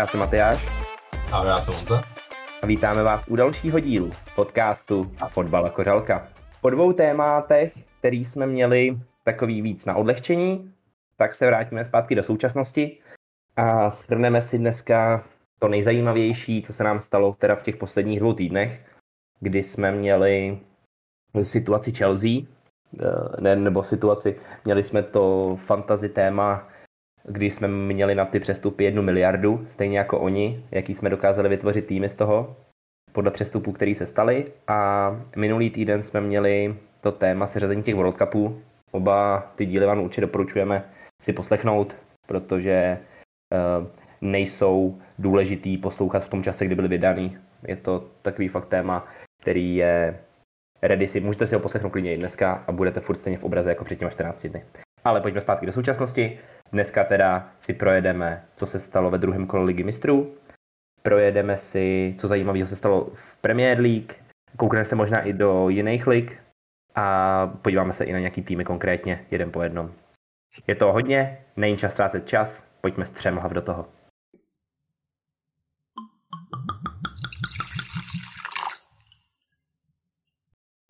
Já jsem Matyáš. Ahoj, já jsem Honza. A vítáme vás u dalšího dílu podcastu a fotbal a kořalka. Po dvou tématech, který jsme měli takový víc na odlehčení, tak se vrátíme zpátky do současnosti a shrneme si dneska to nejzajímavější, co se nám stalo teda v těch posledních dvou týdnech, kdy jsme měli situaci Chelsea, eh, ne, nebo situaci, měli jsme to fantasy téma, kdy jsme měli na ty přestupy jednu miliardu, stejně jako oni, jaký jsme dokázali vytvořit týmy z toho, podle přestupů, který se staly. A minulý týden jsme měli to téma seřazení těch World Cupů. Oba ty díly vám určitě doporučujeme si poslechnout, protože uh, nejsou důležitý poslouchat v tom čase, kdy byly vydaný. Je to takový fakt téma, který je ready si, můžete si ho poslechnout klidně i dneska a budete furt stejně v obraze jako před těma 14 dny. Ale pojďme zpátky do současnosti. Dneska teda si projedeme, co se stalo ve druhém kole ligy mistrů. Projedeme si, co zajímavého se stalo v Premier League. Koukneme se možná i do jiných lig. A podíváme se i na nějaký týmy konkrétně, jeden po jednom. Je to hodně, není čas ztrácet čas, pojďme střemhlav do toho.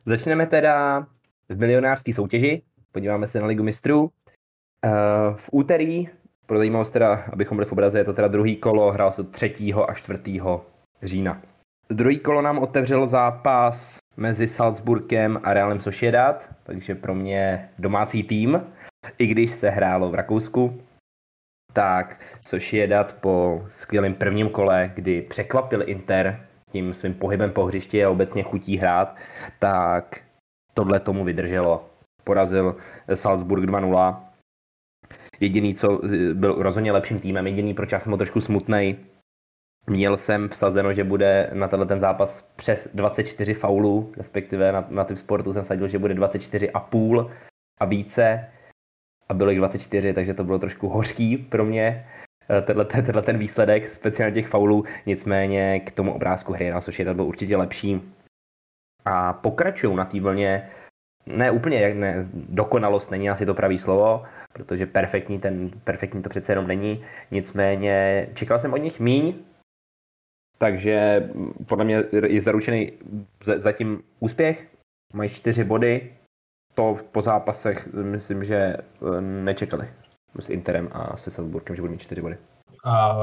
Začneme teda v milionářské soutěži. Podíváme se na Ligu mistrů. Eh, v úterý, pro zajímavost teda, abychom byli v obraze, je to teda druhý kolo, hrál se 3. a 4. října. Druhý kolo nám otevřelo zápas mezi Salzburgem a Realem Sociedad, takže pro mě domácí tým, i když se hrálo v Rakousku, tak Sociedad po skvělém prvním kole, kdy překvapil Inter tím svým pohybem po hřišti a obecně chutí hrát, tak tohle tomu vydrželo. Porazil Salzburg 2-0. Jediný, co byl rozhodně lepším týmem, jediný, proč já jsem byl trošku smutný, Měl jsem vsazeno, že bude na tenhle ten zápas přes 24 faulů, respektive na, na typ sportu jsem vsadil, že bude 24 a půl a více. A bylo jich 24, takže to bylo trošku hořký pro mě eh, tenhle, tenhle ten výsledek, speciálně těch faulů, nicméně k tomu obrázku hry na Sociedad byl určitě lepší. A pokračují na té vlně. Ne úplně, ne, dokonalost není asi to pravý slovo, protože perfektní, ten, perfektní to přece jenom není, nicméně čekal jsem od nich míň, takže podle mě je zaručený zatím úspěch, mají čtyři body, to po zápasech myslím, že eh, nečekali s Interem a se Salzburgem, že budou mít čtyři body. A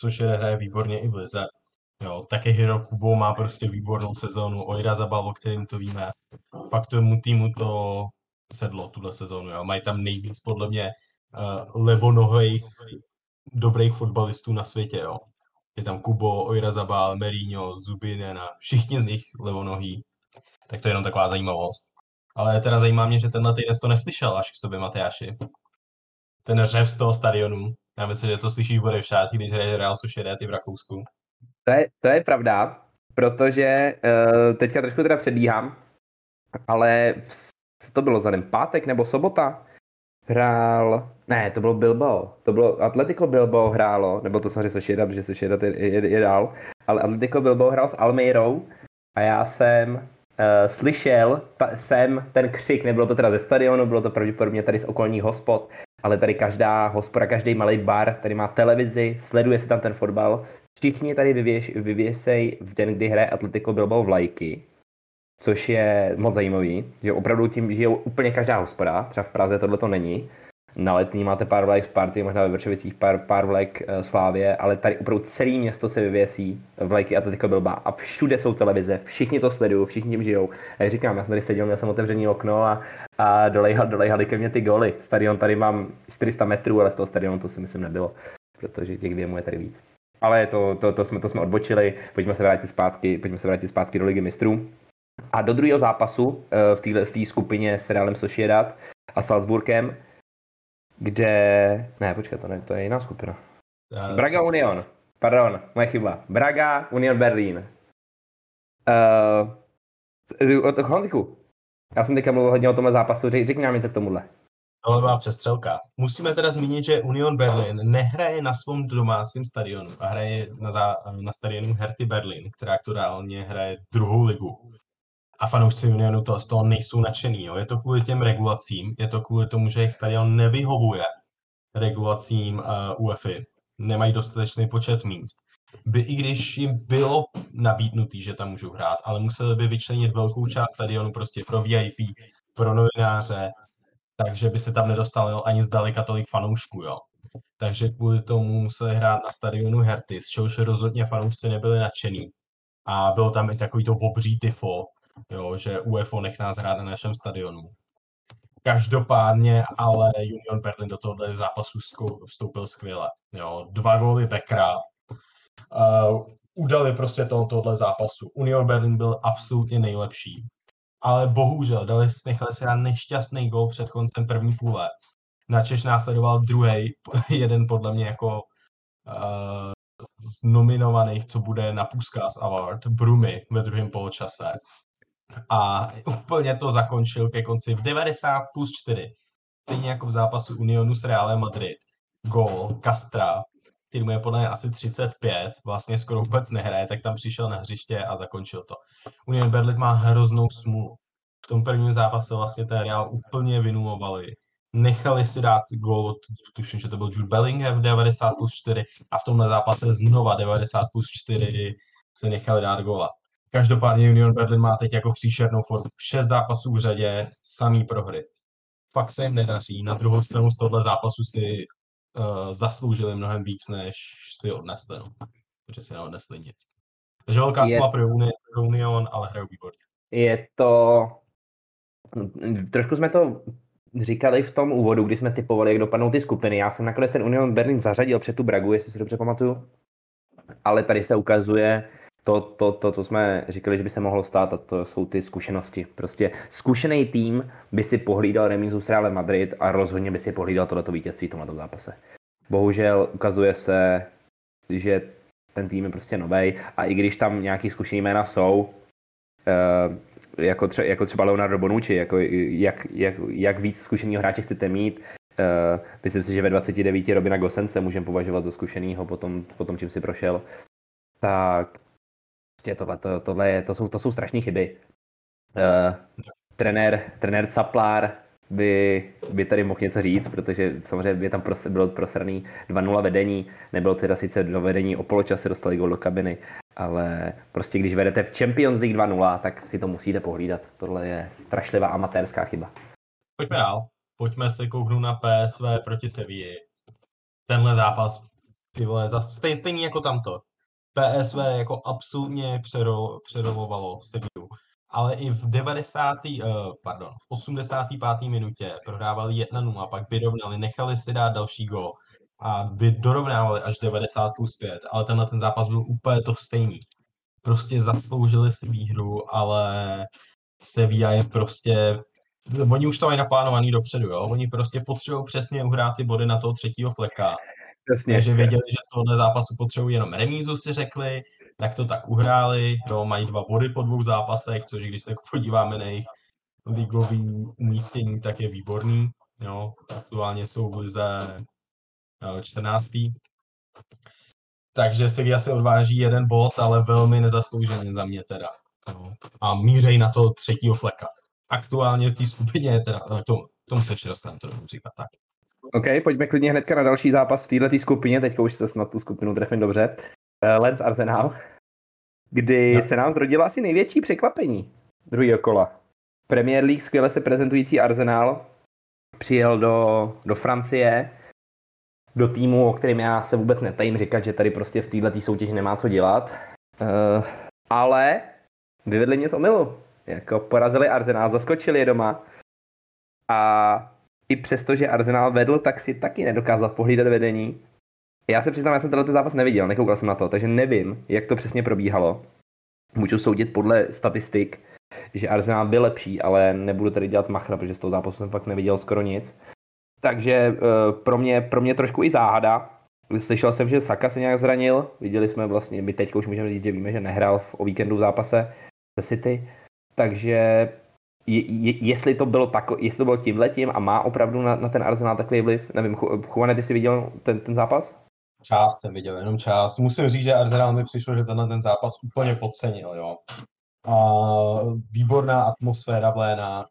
což je hraje výborně i v Lize. Jo, taky Hiro Kubo má prostě výbornou sezónu, Ojra Zabal, o kterým to víme. Pak tomu týmu to sedlo tuhle sezónu. Jo. Mají tam nejvíc podle mě uh, levonohých dobrých fotbalistů na světě. Jo. Je tam Kubo, Ojra Zabal, Merino, Zubinena, všichni z nich levonohý. Tak to je jenom taková zajímavost. Ale teda zajímá mě, že tenhle týden to neslyšel až k sobě, Matyáši. Ten řev z toho stadionu. Já myslím, že to slyší v šátí, když hraje Real Sociedad v Rakousku. To je, to je pravda, protože uh, teďka trošku teda předbíhám, ale co to bylo za den? Pátek nebo sobota? Hrál, ne, to bylo Bilbao, to bylo Atletico Bilbao hrálo, nebo to samozřejmě Sociedad, protože Sociedad je, je, je dál, ale Atletico Bilbao hrál s Almeirou a já jsem uh, slyšel ta, jsem ten křik, nebylo to teda ze stadionu, bylo to pravděpodobně tady z okolních hospod, ale tady každá hospoda, každý malý bar, tady má televizi, sleduje se tam ten fotbal, všichni tady vyvěsej v den, kdy hraje Atletico Bilbao vlajky, což je moc zajímavý, že opravdu tím žije úplně každá hospoda, třeba v Praze tohle to není. Na letní máte pár vlajek z party, možná ve Vršovicích pár, pár vlajek uh, Slávě, ale tady opravdu celé město se vyvěsí vlajky Atletico Bilbao a všude jsou televize, všichni to sledují, všichni tím žijou. A jak říkám, já jsem tady seděl, měl jsem otevřený okno a, a dolejhali, dolejhali ke mně ty goly. Stadion tady mám 400 metrů, ale z toho stadionu to si myslím nebylo, protože těch věmů je tady víc. Ale to, to, to, jsme, to jsme odbočili, pojďme se vrátit zpátky, pojďme se vrátit zpátky do Ligy mistrů. A do druhého zápasu eh, v té v tý skupině s Realem Sociedad a Salzburgem, kde... Ne, počkej, to, ne, to je jiná skupina. Braga Union. Pardon, moje chyba. Braga Union Berlin. Uh, Honziku, já jsem teďka mluvil hodně o tomhle zápasu, řekni nám něco k tomuhle. Tohle byla přestřelka. Musíme teda zmínit, že Union Berlin nehraje na svém domácím stadionu a hraje na, zá, na stadionu Herty Berlin, která aktuálně hraje druhou ligu. A fanoušci Unionu to, z toho nejsou nadšený. Jo. Je to kvůli těm regulacím, je to kvůli tomu, že jejich stadion nevyhovuje regulacím uh, UEFI. nemají dostatečný počet míst, by i když jim bylo nabídnutý, že tam můžou hrát, ale museli by vyčlenit velkou část stadionu prostě pro VIP, pro novináře, takže by se tam nedostalo ani zdaleka tolik fanoušků, jo. Takže kvůli tomu museli hrát na stadionu Herty, z čehož rozhodně fanoušci nebyli nadšený. A bylo tam i takový to obří tifo, jo, že UFO nech nás hrát na našem stadionu. Každopádně ale Union Berlin do tohohle zápasu vstoupil skvěle. Jo. Dva góly Beckera uh, udali prostě toho, tohohle zápasu. Union Berlin byl absolutně nejlepší. Ale bohužel dali, nechali se dát nešťastný gol před koncem první půle. Načež následoval druhý, jeden podle mě jako uh, z nominovaných, co bude na Puskas Award, Brumy ve druhém poločase a úplně to zakončil ke konci v 90 plus 4. Stejně jako v zápasu Unionu s Realem Madrid. Gol Castra, který mu je podle mě asi 35, vlastně skoro vůbec nehraje, tak tam přišel na hřiště a zakončil to. Union Berlin má hroznou smůlu. V tom prvním zápase vlastně ten Real úplně vynulovali. Nechali si dát gol, tuším, že to byl Jude Bellingham v 90 plus 4 a v tomhle zápase znova 90 plus 4 se nechali dát gola. Každopádně Union Berlin má teď jako příšernou formu. Šest zápasů v řadě, samý prohry. Fakt se jim nedaří. Na druhou stranu z tohle zápasu si uh, zasloužili mnohem víc, než si odnesli. No. Protože si neodnesli nic. Takže velká je... pro Union, pro Union, ale hrajou výborně. Je to... Trošku jsme to říkali v tom úvodu, kdy jsme typovali, jak dopadnou ty skupiny. Já jsem nakonec ten Union Berlin zařadil před tu Bragu, jestli si dobře pamatuju. Ale tady se ukazuje, to, to, to, co jsme říkali, že by se mohlo stát, a to jsou ty zkušenosti. Prostě zkušený tým by si pohlídal remízu s Real Madrid a rozhodně by si pohlídal tohleto vítězství v tomto zápase. Bohužel ukazuje se, že ten tým je prostě nový a i když tam nějaký zkušený jména jsou, uh, jako, tře- jako třeba Leonardo Bonucci, jako jak, jak, jak víc zkušeného hráče chcete mít, Uh, myslím si, že ve 29 Robina Gosence můžeme považovat za zkušenýho po tom, po tom, čím si prošel. Tak Prostě tohle, to, tohle je, to jsou, to jsou strašné chyby. Uh, trenér, trenér Caplár by, by tady mohl něco říct, protože samozřejmě je tam prostě bylo prosraný 2-0 vedení, nebylo teda sice do vedení o poločase, dostali gol do kabiny, ale prostě když vedete v Champions League 2-0, tak si to musíte pohlídat. Tohle je strašlivá amatérská chyba. Pojďme dál. Pojďme se kouknout na PSV proti Sevilla. Tenhle zápas, ty vole, stejný, stejný jako tamto. PSV jako absolutně přerol, přerolovalo Sevillu. Ale i v 90. Uh, eh, pardon, v 85. minutě prohrávali 1-0, pak vyrovnali, nechali si dát další gol a dorovnávali až 90 plus 5, ale tenhle ten zápas byl úplně to stejný. Prostě zasloužili si výhru, ale Sevilla je prostě Oni už to mají naplánovaný dopředu, jo? Oni prostě potřebují přesně uhrát ty body na toho třetího fleka Přesně. Takže věděli, že z tohohle zápasu potřebují jenom remízu, si řekli, tak to tak uhráli, jo, mají dva body po dvou zápasech, což když se jako podíváme na jejich ligový umístění, tak je výborný, jo, aktuálně jsou v lize 14. Takže se asi odváží jeden bod, ale velmi nezaslouženě za mě teda. Jo. A mířej na to třetího fleka. Aktuálně v té skupině, teda, to, tomu, tomu se ještě dostaneme, to říkat tak. OK, pojďme klidně hnedka na další zápas v této skupině, teďka už se snad tu skupinu trefím dobře. Uh, Lens Arsenal, kdy no. se nám zrodilo asi největší překvapení druhého kola. Premier League skvěle se prezentující Arsenal přijel do, do Francie, do týmu, o kterém já se vůbec netajím říkat, že tady prostě v této soutěži nemá co dělat. Uh, ale vyvedli mě z omylu. Jako porazili Arsenal, zaskočili je doma. A i přesto, že Arsenal vedl, tak si taky nedokázal pohlídat vedení. Já se přiznám, já jsem tenhle zápas neviděl, nekoukal jsem na to, takže nevím, jak to přesně probíhalo. Můžu soudit podle statistik, že Arsenal byl lepší, ale nebudu tady dělat machra, protože z toho zápasu jsem fakt neviděl skoro nic. Takže uh, pro, mě, pro mě trošku i záhada. Slyšel jsem, že Saka se nějak zranil. Viděli jsme vlastně, my teď už můžeme říct, že víme, že nehrál v, o víkendu v zápase se City. Takže je, je, jestli to bylo tako, jestli to bylo tímhletím a má opravdu na, na ten Arsenal takový vliv, nevím, Juane, ty jsi viděl ten, ten zápas? Část jsem viděl, jenom část. Musím říct, že Arsenal mi přišlo, že tenhle ten zápas úplně podcenil, jo. A výborná atmosféra v Léna,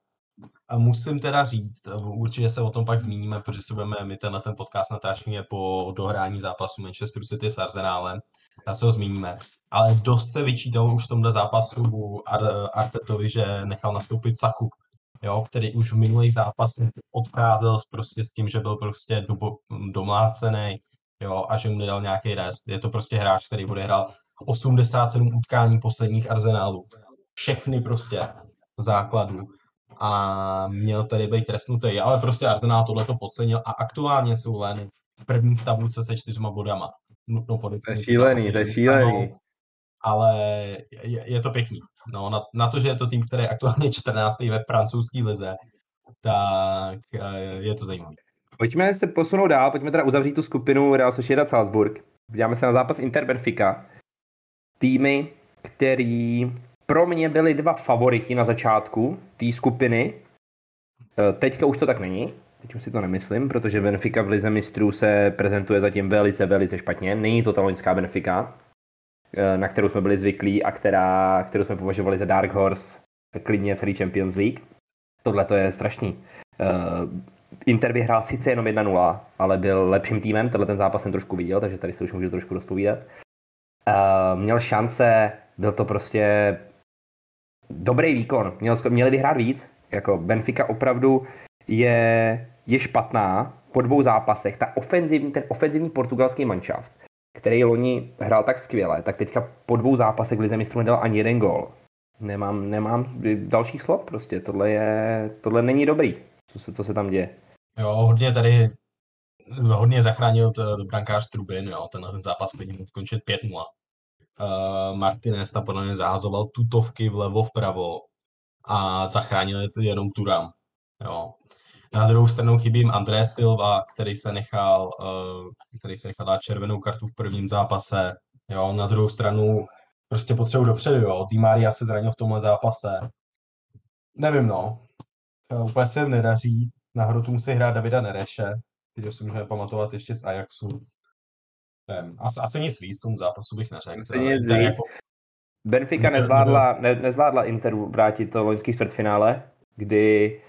A musím teda říct, určitě se o tom pak zmíníme, protože si budeme, my tenhle ten podcast natáčíme po dohrání zápasu Manchester City s Arsenálem, tak se ho zmíníme. Ale dost se vyčítalo už v tomhle zápasu Ar- Artetovi, že nechal nastoupit Saku, jo, který už v minulých zápasech odcházel prostě s tím, že byl prostě domlácený, jo, a že mu nedal nějaký rest. Je to prostě hráč, který bude hrál 87 utkání posledních arzenálů. Všechny prostě základů a měl tady být trestnutý, ale prostě Arsenal tohle to podcenil a aktuálně jsou len v první tabulce se čtyřma bodama. Nutno to je šílený, to je šílený. Ale je, je to pěkný. No, na, na, to, že je to tým, který je aktuálně 14. ve francouzské lize, tak eh, je to zajímavé. Pojďme se posunout dál, pojďme teda uzavřít tu skupinu Real Sociedad Salzburg. Podíváme se na zápas Inter Benfica. Týmy, který pro mě byli dva favoriti na začátku té skupiny. E, teďka už to tak není, teď už si to nemyslím, protože Benfica v Lize mistrů se prezentuje zatím velice, velice špatně. Není to ta loňská Benfica, na kterou jsme byli zvyklí a která, kterou jsme považovali za Dark Horse klidně celý Champions League. Tohle to je strašný. E, Inter vyhrál sice jenom 1-0, ale byl lepším týmem, tenhle ten zápas jsem trošku viděl, takže tady se už můžu trošku rozpovídat. Měl šance, byl to prostě dobrý výkon. Měl, měli vyhrát víc. Jako Benfica opravdu je, je špatná po dvou zápasech. Ta ofenzivní, ten ofenzivní portugalský manšaft, který loni hrál tak skvěle, tak teďka po dvou zápasech v Lize mistrů nedal ani jeden gol. Nemám, nemám dalších slov prostě. Tohle, je, tohle není dobrý, co se, co se tam děje. Jo, hodně tady hodně zachránil to brankář Trubin, jo, tenhle ten zápas by mohl skončit 5-0 uh, Martinez tam podle mě zahazoval tutovky vlevo vpravo a zachránil to jenom Turam. Jo. Na druhou stranu chybím André Silva, který se nechal, uh, který se nechal dát červenou kartu v prvním zápase. Jo. Na druhou stranu prostě potřebuji dopředu. Jo. Di Maria se zranil v tomhle zápase. Nevím, no. Uh, úplně se nedaří. Na hrotu musí hrát Davida Nereše, který si můžeme pamatovat ještě z Ajaxu. Nevím, asi, asi nic víc tomu zápasu bych neřekl. Asi nic víc. Jako... Benfica nezvládla, ne, nezvládla Interu vrátit to loňský čtvrtfinále, kdy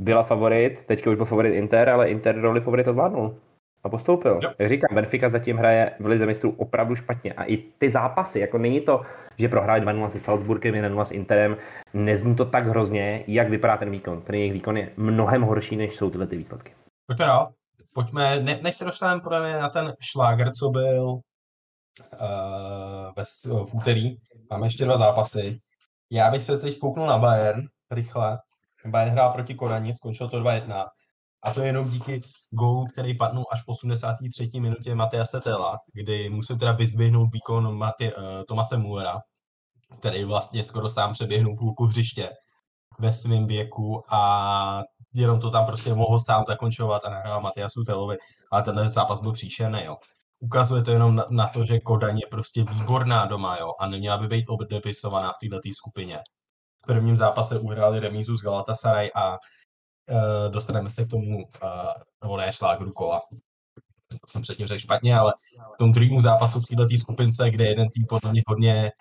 byla favorit, teďka už byl favorit Inter, ale Inter roli favorita zvládnul a postoupil. Jo. Jak říkám, Benfica zatím hraje v Lize mistrů opravdu špatně. A i ty zápasy, jako není to, že prohráli 2-0 se Salzburgem, 1-0 s Interem, nezní to tak hrozně, jak vypadá ten výkon. Ten jejich výkon je mnohem horší, než jsou tyhle ty výsledky. Pojďme dál pojďme, ne, než se dostaneme podle mě na ten šláger, co byl uh, bez, v úterý, máme ještě dva zápasy. Já bych se teď kouknul na Bayern rychle. Bayern hrál proti Kodani, skončil to 2-1. A to je jenom díky gólu, který padnul až v 83. minutě Matia Setela, kdy musel teda vyzdvihnout výkon Mati, uh, Tomase Mullera, který vlastně skoro sám přeběhnul půlku hřiště ve svém věku a jenom to tam prostě mohl sám zakončovat a nahrál Matiasu Telovi, ale tenhle zápas byl příšerný, jo. Ukazuje to jenom na, na, to, že Kodaň je prostě výborná doma, jo, a neměla by být odepisovaná v této skupině. Prvním zápase uhráli remízu z Galatasaray a uh, dostaneme se k tomu, uh, nebo ne, šlágru kola. To jsem předtím řekl špatně, ale v tom druhému zápasu v této skupince, kde jeden tým podle mě hodně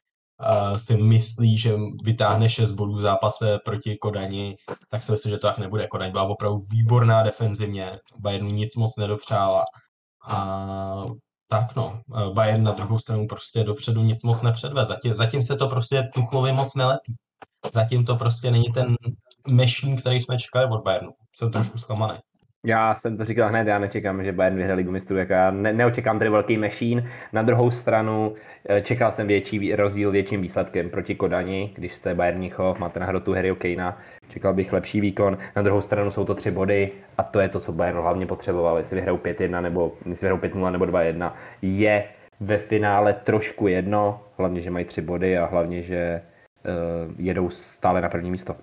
uh, si myslí, že vytáhne 6 bodů v zápase proti Kodani, tak si myslím, že to tak nebude. Kodaň byla opravdu výborná defenzivně, Bayernu nic moc nedopřála. A tak no, Bayern na druhou stranu prostě dopředu nic moc nepředve. Zatím, zatím se to prostě Tuchlovi moc nelepí. Zatím to prostě není ten machine, který jsme čekali od Bayernu. Jsem trošku zklamaný. Já jsem to říkal hned, já nečekám, že Bayern vyhraje ligu mistrů, jako já ne, neočekám tady velký machine. Na druhou stranu eh, čekal jsem větší rozdíl větším výsledkem proti Kodani, když jste Bayern Nichov, máte na hrotu Harryho Kanea, čekal bych lepší výkon. Na druhou stranu jsou to tři body a to je to, co Bayern hlavně potřeboval. Jestli vyhrajou 5-1 nebo jestli vyhrajou 5-0 nebo 2-1, je ve finále trošku jedno, hlavně, že mají tři body a hlavně, že jedou stále na první místo.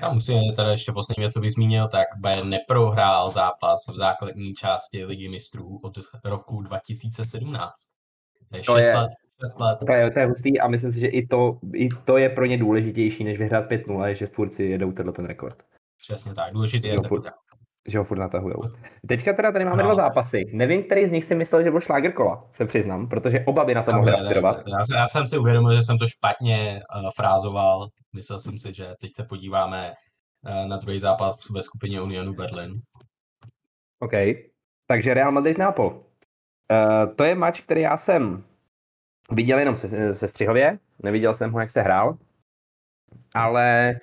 Já musím tady ještě poslední věc, co bych zmínil, tak Bayern neprohrál zápas v základní části Ligy mistrů od roku 2017. To je 6 je, let. 6 let. To je, to je hustý a myslím si, že i to, i to je pro ně důležitější, než vyhrát 5-0, je, že furt si jedou tenhle ten rekord. Přesně tak, důležitý je furt, že ho furt natahujou. Teďka teda tady máme no. dva zápasy. Nevím, který z nich si myslel, že byl šláger kola, se přiznám, protože oba by na to mohli aspirovat. Já, já, jsem si uvědomil, že jsem to špatně uh, frázoval. Myslel jsem si, že teď se podíváme eh, na druhý zápas ve skupině Unionu Berlin. OK. Takže Real Madrid Nápol. Uh, to je match, který já jsem viděl jenom se, se Střihově, neviděl jsem ho, jak se hrál, ale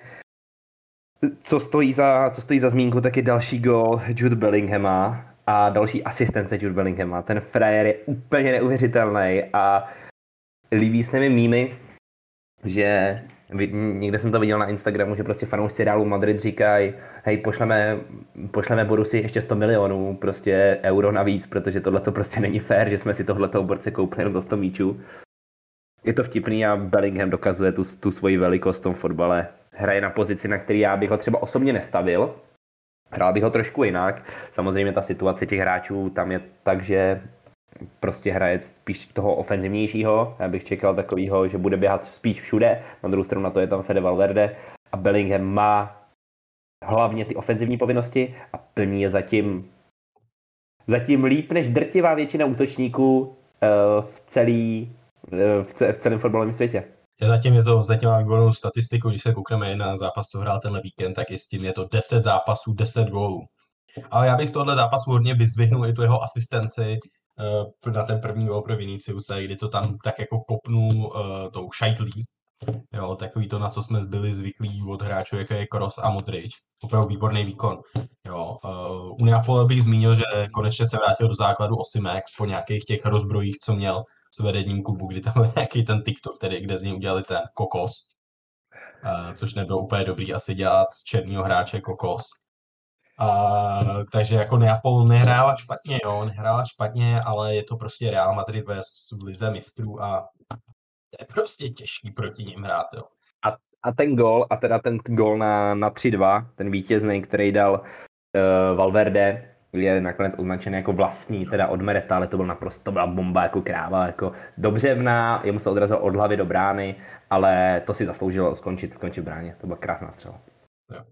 co stojí za, co stojí za zmínku, tak je další gol Jude Bellinghama a další asistence Jude Bellinghama. Ten frajer je úplně neuvěřitelný a líbí se mi mýmy, že někde jsem to viděl na Instagramu, že prostě fanoušci Realu Madrid říkají, hej, pošleme, pošleme Borusi ještě 100 milionů prostě euro navíc, protože tohle to prostě není fér, že jsme si tohleto borce koupili jenom za 100 míčů. Je to vtipný a Bellingham dokazuje tu, tu svoji velikost v tom fotbale. Hraje na pozici, na který já bych ho třeba osobně nestavil. Hrál bych ho trošku jinak. Samozřejmě ta situace těch hráčů tam je tak, že prostě hraje spíš toho ofenzivnějšího. Já bych čekal takového, že bude běhat spíš všude. Na druhou stranu na to je tam Fede Valverde a Bellingham má hlavně ty ofenzivní povinnosti a plní je zatím zatím líp než drtivá většina útočníků uh, v, celý, v, v celém fotbalovém světě. Zatím je to, zatím mám výbornou statistiku, když se koukneme na zápas, co hrál tenhle víkend, tak je s tím je to 10 zápasů, 10 gólů. Ale já bych z tohohle zápasu hodně vyzdvihnul i tu jeho asistenci, Eh, na ten první gol pro Viniciuse, kdy to tam tak jako kopnul uh, tou šajtlí. Jo, takový to, na co jsme byli zvyklí od hráčů, jako je Kroos a Modrič. Opravdu výborný výkon. Jo, uh, u Neapole bych zmínil, že konečně se vrátil do základu Osimek po nějakých těch rozbrojích, co měl s vedením klubu, kdy tam byl nějaký ten TikTok, tedy, kde z něj udělali ten kokos. Uh, což nebylo úplně dobrý asi dělat z černého hráče kokos. A, takže jako Neapol nehrála špatně, jo, nehrála špatně, ale je to prostě Real Madrid ve lize mistrů a to je prostě těžký proti ním hrát, jo. A, a ten gol, a teda ten gol na, na 3-2, ten vítězný, který dal uh, Valverde, je nakonec označen jako vlastní, teda od Mereta, ale to byl naprosto, to byla bomba jako kráva, jako dobřevná, jemu se odrazil od hlavy do brány, ale to si zasloužilo skončit, skončit bráně, to byla krásná střela. Jo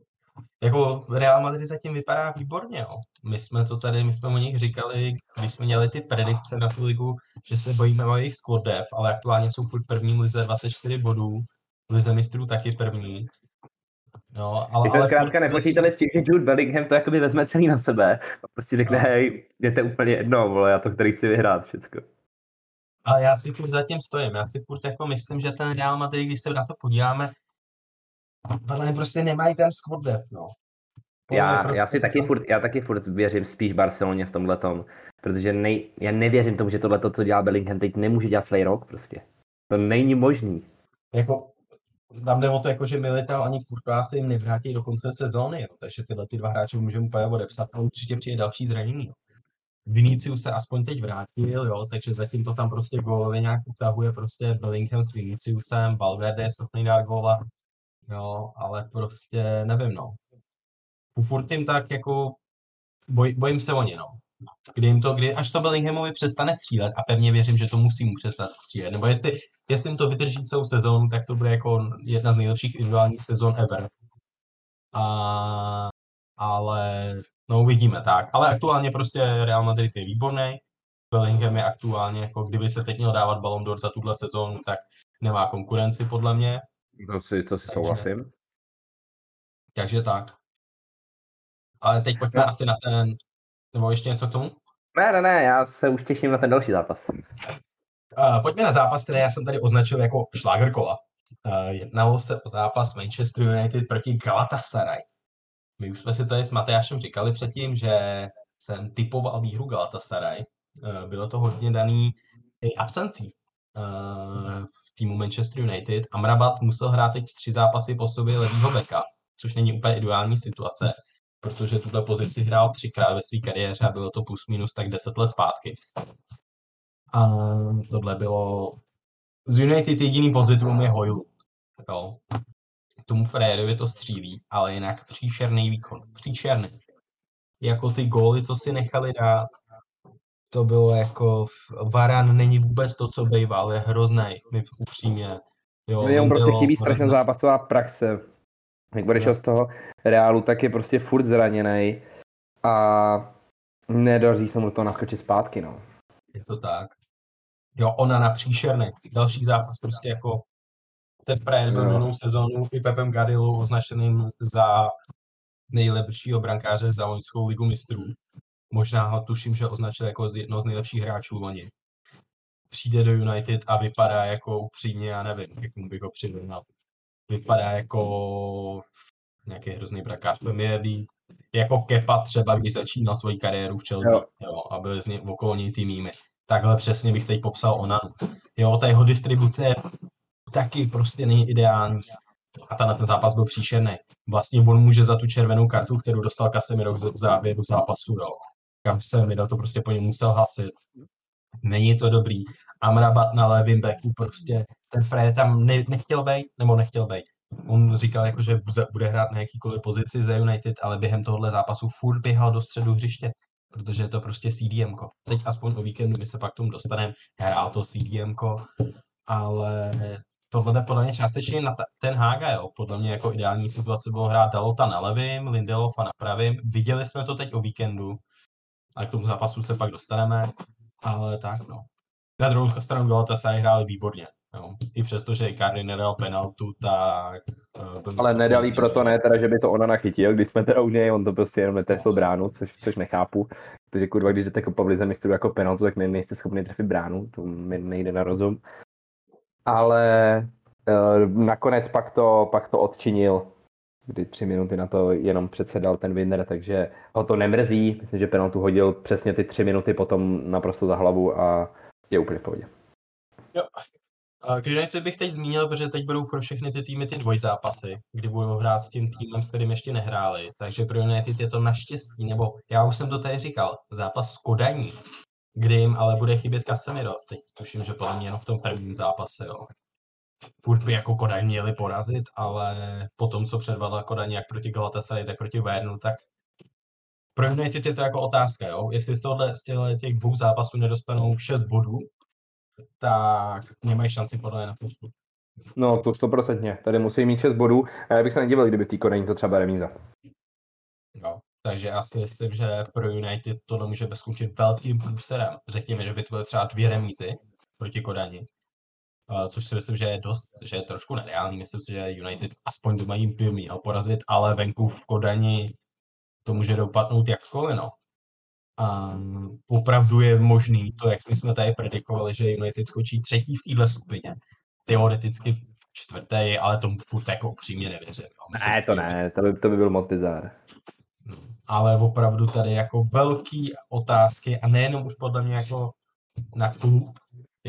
jako Real Madrid zatím vypadá výborně, jo. My jsme to tady, my jsme o nich říkali, když jsme dělali ty predikce na tu ligu, že se bojíme o jejich squad ale aktuálně jsou furt první lize 24 bodů, lize mistrů taky první. No, ale, ale zkrátka nepočítali s tím, že Jude Bellingham to jakoby vezme celý na sebe a prostě řekne, no. hej, je to úplně jedno, vole, já to který chci vyhrát všecko. A já si furt zatím stojím, já si furt jako myslím, že ten Real Madrid, když se na to podíváme, podle prostě nemají ten squad depth, no. já, prostě já si taky furt, já taky furt věřím spíš Barceloně v tomhle tom, protože nej, já nevěřím tomu, že tohle, co dělá Bellingham teď, nemůže dělat celý rok prostě. To není možný. Jako, tam jde o to, jako, že Militao ani Courtois se jim nevrátí do konce sezóny, jo. takže tyhle ty dva hráče můžeme úplně odepsat a určitě přijde další zranění. Jo. Vinicius se aspoň teď vrátil, jo, takže zatím to tam prostě gólově nějak utahuje prostě Bellingham s Viniciusem, Valverde je schopný dát góla, jo, ale prostě nevím, no. U furt jim tak jako boj, bojím se o ně, no. Kdy jim to, kdy, až to Bellinghamovi přestane střílet a pevně věřím, že to musí mu přestat střílet, nebo jestli, jestli jim to vydrží celou sezónu, tak to bude jako jedna z nejlepších individuálních sezon ever. A, ale no uvidíme tak. Ale aktuálně prostě Real Madrid je výborný. Bellingham je aktuálně, jako kdyby se teď měl dávat Ballon d'Or za tuhle sezónu, tak nemá konkurenci podle mě. To si, to si takže, souhlasím. Takže tak. Ale teď pojďme no. asi na ten, nebo ještě něco k tomu? Ne, ne, ne, já se už těším na ten další zápas. Uh, pojďme na zápas, který já jsem tady označil jako šláger kola. Uh, jednalo se o zápas Manchester United proti Galatasaray. My už jsme si tady s Matejášem říkali předtím, že jsem typoval výhru Galatasaray. Uh, bylo to hodně daný i absencí uh, týmu Manchester United. Amrabat musel hrát teď tři zápasy po sobě levýho beka, což není úplně ideální situace, protože tuto pozici hrál třikrát ve své kariéře a bylo to plus minus tak deset let zpátky. A tohle bylo... Z United jediný pozitivum je Hoyle. Jo. Tomu Frérovi to střílí, ale jinak příšerný výkon. Příšerný. Jako ty góly, co si nechali dát, to bylo jako, Varan není vůbec to, co býval, je hrozný, my upřímně. Jo, Mně prostě chybí strašná zápasová praxe. Jak odešel z toho reálu, tak je prostě furt zraněný a nedaří se mu to naskočit zpátky, no. Je to tak. Jo, ona na příšerný. Další zápas prostě jako teprve no. minulou sezónu i Pepem Guardiola označeným za nejlepšího brankáře za loňskou ligu mistrů. Možná ho tuším, že označil jako jedno z nejlepších hráčů loni. Přijde do United a vypadá jako upřímně, já nevím, jak mu bych ho přirovnal. Vypadá jako nějaký hrozný brankář Premier League, jako Kepa třeba, když začínal svoji kariéru v Chelsea jo. Jo, a byl z něj okolní týmými. Takhle přesně bych teď popsal Onanu. Jo, ta jeho distribuce taky prostě není ideální. A ten, ten zápas byl příšerný. Vlastně on může za tu červenou kartu, kterou dostal Casemiro v závěru zápasu, jo. Casemiro to prostě po něm musel hasit. Není to dobrý. Amrabat na levým backu prostě, ten Fred tam ne, nechtěl být, nebo nechtěl být. On říkal, jako, že bude hrát na jakýkoliv pozici za United, ale během tohohle zápasu furt běhal do středu hřiště, protože je to prostě CDM. -ko. Teď aspoň o víkendu my se pak tomu dostaneme, hrál to CDM, ale tohle je podle mě částečně na ten Hága, jo. Podle mě jako ideální situace bylo hrát Dalota na levým, Lindelofa na pravým. Viděli jsme to teď o víkendu, a k tomu zápasu se pak dostaneme, ale tak no. Na druhou stranu Galatasaray hráli výborně. Jo. I přesto, že Icardi nedal penaltu, tak... Uh, ale nedali proto ne, teda, že by to ona nachytil, když jsme teda u něj, on to prostě jenom netrefil bránu, což, což nechápu. Protože kurva, když jdete kopat v lize mistru jako penaltu, tak ne, nejste schopni trefit bránu, to mi nejde na rozum. Ale uh, nakonec pak to, pak to odčinil, kdy tři minuty na to jenom předsedal ten winner, takže ho to nemrzí. Myslím, že penaltu hodil přesně ty tři minuty potom naprosto za hlavu a je úplně v pohodě. Jo, United bych teď zmínil, protože teď budou pro všechny ty týmy ty dvojzápasy, kdy budou hrát s tím týmem, s kterým ještě nehráli. Takže pro United je to naštěstí, nebo já už jsem to tady říkal, zápas s Kodaní, kdy jim ale bude chybět Casemiro. Teď tuším, že podle mě jenom v tom prvním zápase, jo. Furt by jako Kodaň měli porazit, ale po tom, co předvedla Kodaň jak proti Galatasaray, tak proti Bayernu, tak pro United je to jako otázka, jo. Jestli z tohle, z těch dvou zápasů nedostanou 6 bodů, tak nemají šanci podle mě na postup. No, to stoprocentně. Tady musí mít 6 bodů a já bych se nedivil, kdyby v té Koreji to třeba remíza. No, takže já si myslím, že pro United tohle může skončit velkým průsterem. Řekněme, že by to byly třeba dvě remízy proti Kodani, což si myslím, že je dost, že je trošku nereální. Myslím si, že United aspoň doma jim by měl porazit, ale venku v Kodani to může dopadnout jakkoliv, no. A opravdu je možný to, jak my jsme tady predikovali, že United skočí třetí v téhle skupině. Teoreticky čtvrtý, ale tomu furt jako upřímně nevěřím. Myslím, ne, to ne, to by, to by byl moc bizár. No, ale opravdu tady jako velký otázky a nejenom už podle mě jako na klub,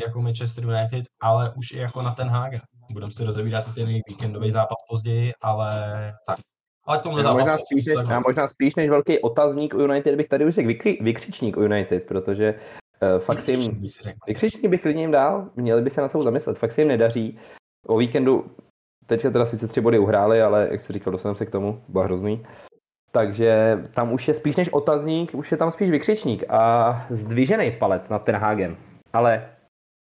jako Manchester United, ale už i jako na ten Haga. Budeme si rozebírat ten víkendový zápas později, ale tak ale k tomu já možná, spíš než, já možná spíš než velký otazník u United bych tady už řekl vykři, vykřičník u United, protože uh, fakt si jim, vykřičník bych klidně jim dal, měli by se na co zamyslet, fakt se jim nedaří. O víkendu teďka teda sice tři body uhráli, ale jak jsi říkal, dostaneme se k tomu, bylo hrozný. Takže tam už je spíš než otazník, už je tam spíš vykřičník a zdvižený palec nad ten Hagen. Ale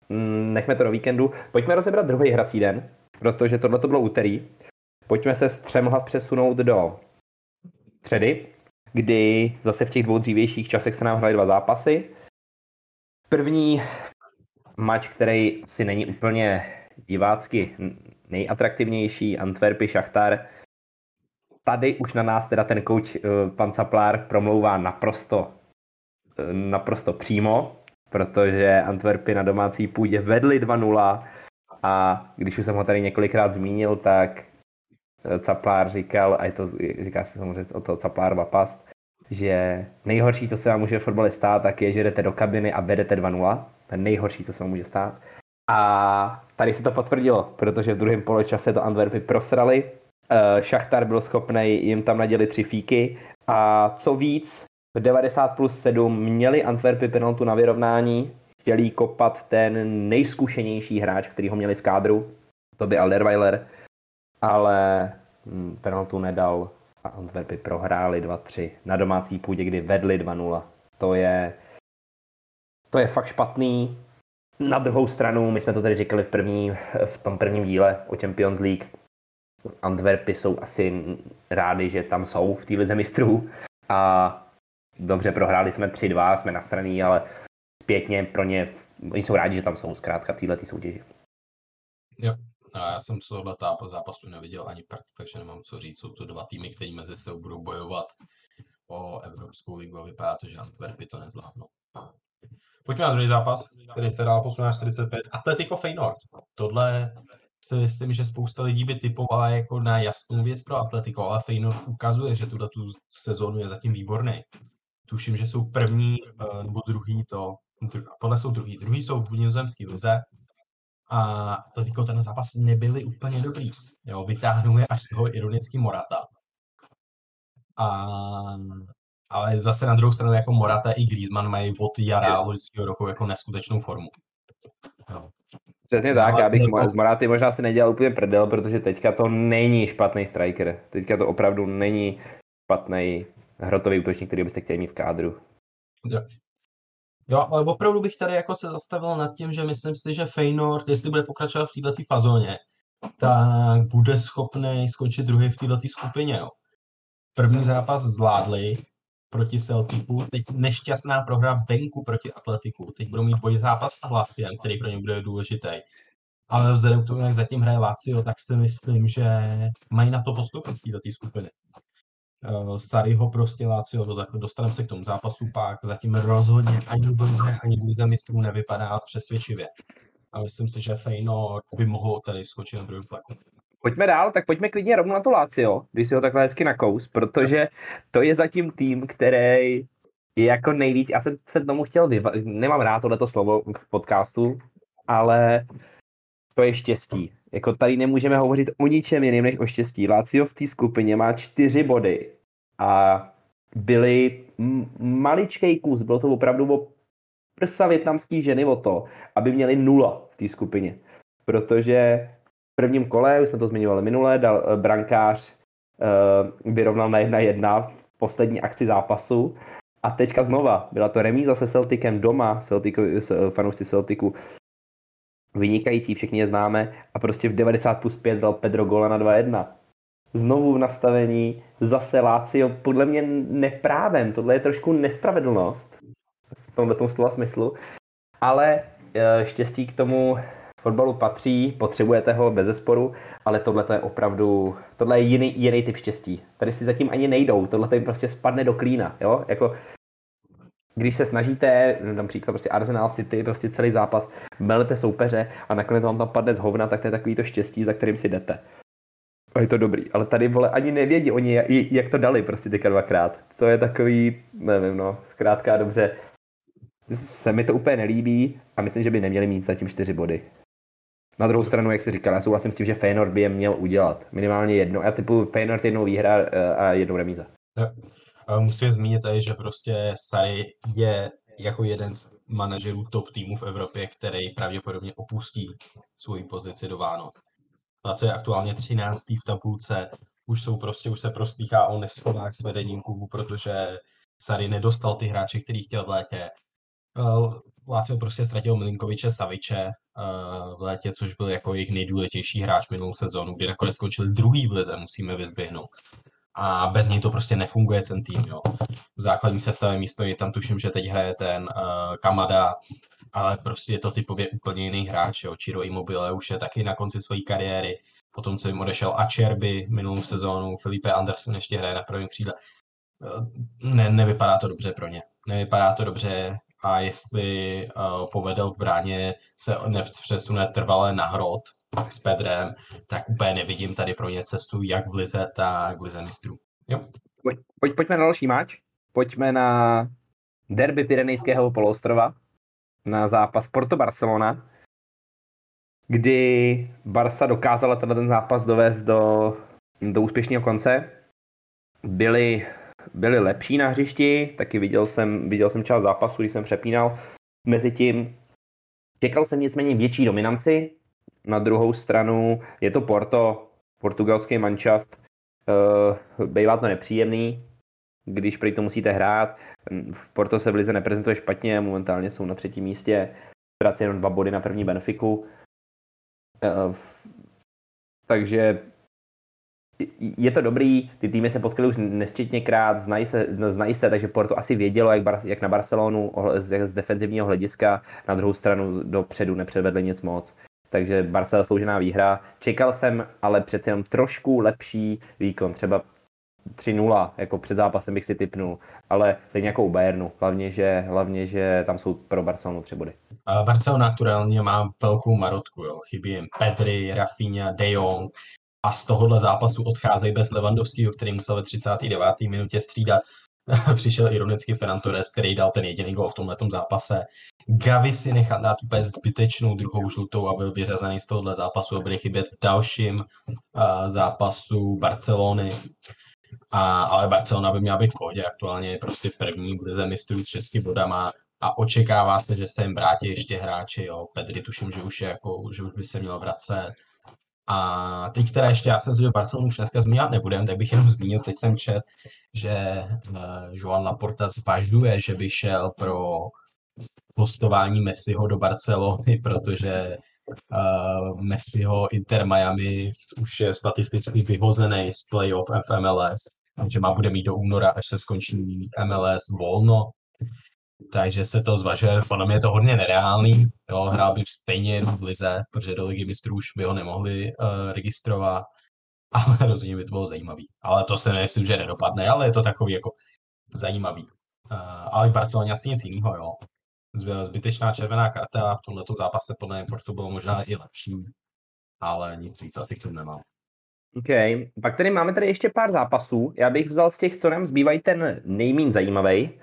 mm, nechme to do víkendu. Pojďme rozebrat druhý hrací den, protože tohle to bylo úterý. Pojďme se střemhlav přesunout do středy, kdy zase v těch dvou dřívějších časech se nám hrály dva zápasy. První mač, který si není úplně divácky nejatraktivnější, Antwerpy Šachtar. Tady už na nás teda ten kouč eh, pan Caplár promlouvá naprosto, eh, naprosto přímo, protože Antwerpy na domácí půdě vedly 2-0 a když už jsem ho tady několikrát zmínil, tak Caplár říkal, a je to, říká se samozřejmě o to Caplárova past, že nejhorší, co se vám může v fotbale stát, tak je, že jdete do kabiny a vedete 2-0. To je nejhorší, co se vám může stát. A tady se to potvrdilo, protože v druhém poločase to Antwerpy prosrali. Eh, Šachtar byl schopný jim tam nadělit tři fíky a co víc, v 90 plus 7 měli Antwerpy penaltu na vyrovnání, chtěli kopat ten nejzkušenější hráč, který ho měli v kádru, to by Alderweiler, ale hm, penaltu nedal a Antwerpy prohráli 2-3 na domácí půdě, kdy vedli 2-0. To je, to je fakt špatný. Na druhou stranu, my jsme to tady říkali v, první, v tom prvním díle o Champions League, Antwerpy jsou asi rádi, že tam jsou v té lize mistrů a dobře, prohráli jsme 3-2, jsme straně, ale zpětně pro ně, oni jsou rádi, že tam jsou zkrátka v této soutěži. Jo, A já jsem z tohohle zápasu neviděl ani prd, takže nemám co říct. Jsou to dva týmy, které mezi sebou budou bojovat o Evropskou ligu a vypadá to, že Antwerpy to nezvládnou. Pojďme na druhý zápas, který se dál posuná 45. Atletico Feyenoord. Tohle si myslím, že spousta lidí by typovala jako na jasnou věc pro Atletico, ale Feyenoord ukazuje, že tuhle tu sezónu je zatím výborný. Tuším, že jsou první eh, nebo druhý to, podle jsou druhý. Druhý jsou v nizozemské lize a Atletico ten zápas nebyli úplně dobrý. Jo, vytáhnou je až z toho ironický Morata. A, ale zase na druhou stranu jako Morata i Griezmann mají od jara loňského roku jako neskutečnou formu. Jo. Přesně tak, já bych nebo... z Moráty možná si nedělal úplně prdel, protože teďka to není špatný striker. Teďka to opravdu není špatný hrotový útočník, který byste chtěli mít v kádru. Jo. Ale opravdu bych tady jako se zastavil nad tím, že myslím si, že Feyenoord, jestli bude pokračovat v této fazóně, tak bude schopný skončit druhý v této skupině. Jo. První zápas zvládli proti Celticu, teď nešťastná prohra venku proti Atletiku, teď budou mít dvoj zápas s Laciem, který pro ně bude důležitý. Ale vzhledem k tomu, jak zatím hraje Lazio, tak si myslím, že mají na to postoupit z této skupiny. Uh, Sariho prostě Lazio, dostaneme se k tomu zápasu pak, zatím rozhodně ani v ani v lize mistrů nevypadá přesvědčivě. A myslím si, že Feyenoord by mohl tady skočit na druhý pleku. Pojďme dál, tak pojďme klidně rovnou na to Lazio, když si ho takhle hezky nakous, protože to je zatím tým, který je jako nejvíc, já jsem se tomu chtěl vyva- nemám rád tohleto slovo v podcastu, ale to je štěstí. Jako tady nemůžeme hovořit o ničem jiném než o štěstí. Lazio v té skupině má čtyři body a byli maličkej kus, bylo to opravdu o prsa větnamský ženy o to, aby měli nula v té skupině. Protože v prvním kole, už jsme to zmiňovali minule, dal uh, brankář uh, vyrovnal na jedna jedna v poslední akci zápasu. A teďka znova, byla to remíza se Celticem doma, Celticu, fanoušci Celticu, vynikající, všichni je známe, a prostě v 90 plus 5 dal Pedro Gola na 2-1. Znovu v nastavení, zase Lazio, podle mě neprávem, tohle je trošku nespravedlnost v tomhle slova smyslu, ale eh, štěstí k tomu fotbalu patří, potřebujete ho bez zesporu, ale tohle je opravdu, tohle je jiný, jiný typ štěstí. Tady si zatím ani nejdou, tohle jim prostě spadne do klína, jo, jako když se snažíte, například prostě Arsenal City, prostě celý zápas, melete soupeře a nakonec vám tam padne z hovna, tak to je takový to štěstí, za kterým si jdete. A je to dobrý, ale tady vole ani nevědí oni, jak to dali prostě teďka dvakrát. To je takový, nevím no, zkrátka dobře, se mi to úplně nelíbí a myslím, že by neměli mít zatím čtyři body. Na druhou stranu, jak jsi říkal, já souhlasím s tím, že Feyenoord by je měl udělat. Minimálně jedno. Já typu Feyenoord jednou výhra eh, a jednou remíza. Ja. Musím zmínit tady, že prostě Sary je jako jeden z manažerů top týmů v Evropě, který pravděpodobně opustí svoji pozici do Vánoc. A co je aktuálně 13. v tabulce, už jsou prostě, už se prostýchá o neschodách s vedením klubu, protože Sary nedostal ty hráče, který chtěl v létě. Eh, Lácio prostě ztratil Milinkoviče Saviče uh, v létě, což byl jako jejich nejdůležitější hráč minulou sezónu, kdy nakonec skončili druhý v lize, musíme vyzběhnout. A bez něj to prostě nefunguje ten tým, jo. V základní sestavě místo je tam tuším, že teď hraje ten uh, Kamada, ale prostě je to typově úplně jiný hráč, jo. Chiro Immobile už je taky na konci své kariéry, potom co jim odešel Acerby minulou sezónu, Felipe Anderson ještě hraje na prvním křídle. Ne, nevypadá to dobře pro ně. Nevypadá to dobře, a jestli uh, povedel v bráně se nepřesune trvalé na hrot s Pedrem, tak úplně nevidím tady pro ně cestu jak v lize, tak v lize mistrů. Jo. Pojď, pojď, pojďme na další máč. Pojďme na derby Pyrenejského poloostrova, na zápas Porto-Barcelona, kdy Barca dokázala tenhle ten zápas dovést do, do úspěšného konce. Byli byli lepší na hřišti, taky viděl jsem, viděl jsem část zápasu, když jsem přepínal. Mezitím čekal jsem nicméně větší dominanci, na druhou stranu je to Porto, portugalský manšaft, uh, bývá to nepříjemný, když prý to musíte hrát. V Porto se v Lize neprezentuje špatně, momentálně jsou na třetím místě, prací jenom dva body na první Benfiku. Uh, takže je to dobrý, ty týmy se potkali už nesčetněkrát, znají se, znají se, takže Porto asi vědělo, jak, Bar, jak na Barcelonu z, z defenzivního hlediska, na druhou stranu dopředu nepředvedli nic moc. Takže Barca zasloužená výhra. Čekal jsem ale přece jenom trošku lepší výkon, třeba 3-0, jako před zápasem bych si typnul, ale stejně jako u Bayernu, hlavně, že, hlavně, že tam jsou pro Barcelonu tři body. Barcelona aktuálně má velkou marotku, jo. chybí jim Pedri, Rafinha, De Jong a z tohohle zápasu odcházejí bez Levandovského, který musel ve 39. minutě střídat. Přišel ironicky Ferran Torres, který dal ten jediný gol v tomhle zápase. Gavi si nechal dát úplně zbytečnou druhou žlutou a byl vyřazený z tohohle zápasu a bude chybět v dalším uh, zápasu Barcelony. A, ale Barcelona by měla být v pohodě, aktuálně je prostě první, bude ze mistrů s šesti bodama a očekává se, že se jim vrátí ještě hráči, jo. Pedri tuším, že už, je jako, že už by se měl vracet. A teď teda ještě, já jsem si, že Barcelonu už dneska zmínit nebudem, tak bych jenom zmínil, teď jsem čet, že uh, Joan Laporta zvažuje, že by šel pro postování Messiho do Barcelony, protože uh, Messiho Inter Miami už je statisticky vyhozený z playoff FMLS, takže má bude mít do února, až se skončí MLS volno, takže se to zvažuje, podle mě je to hodně nereálný, jo, hrál by stejně jenom v lize, protože do ligy mistrů už by ho nemohli uh, registrovat, ale rozhodně by to bylo zajímavý. Ale to se nemyslím, že nedopadne, ale je to takový jako zajímavý. Uh, ale v Barceloně asi nic jiného, jo zbytečná červená karta v tomto zápase podle mě to bylo možná i lepší, ale nic víc asi k tomu nemám. OK, pak tady máme tady ještě pár zápasů. Já bych vzal z těch, co nám zbývají, ten nejmín zajímavý.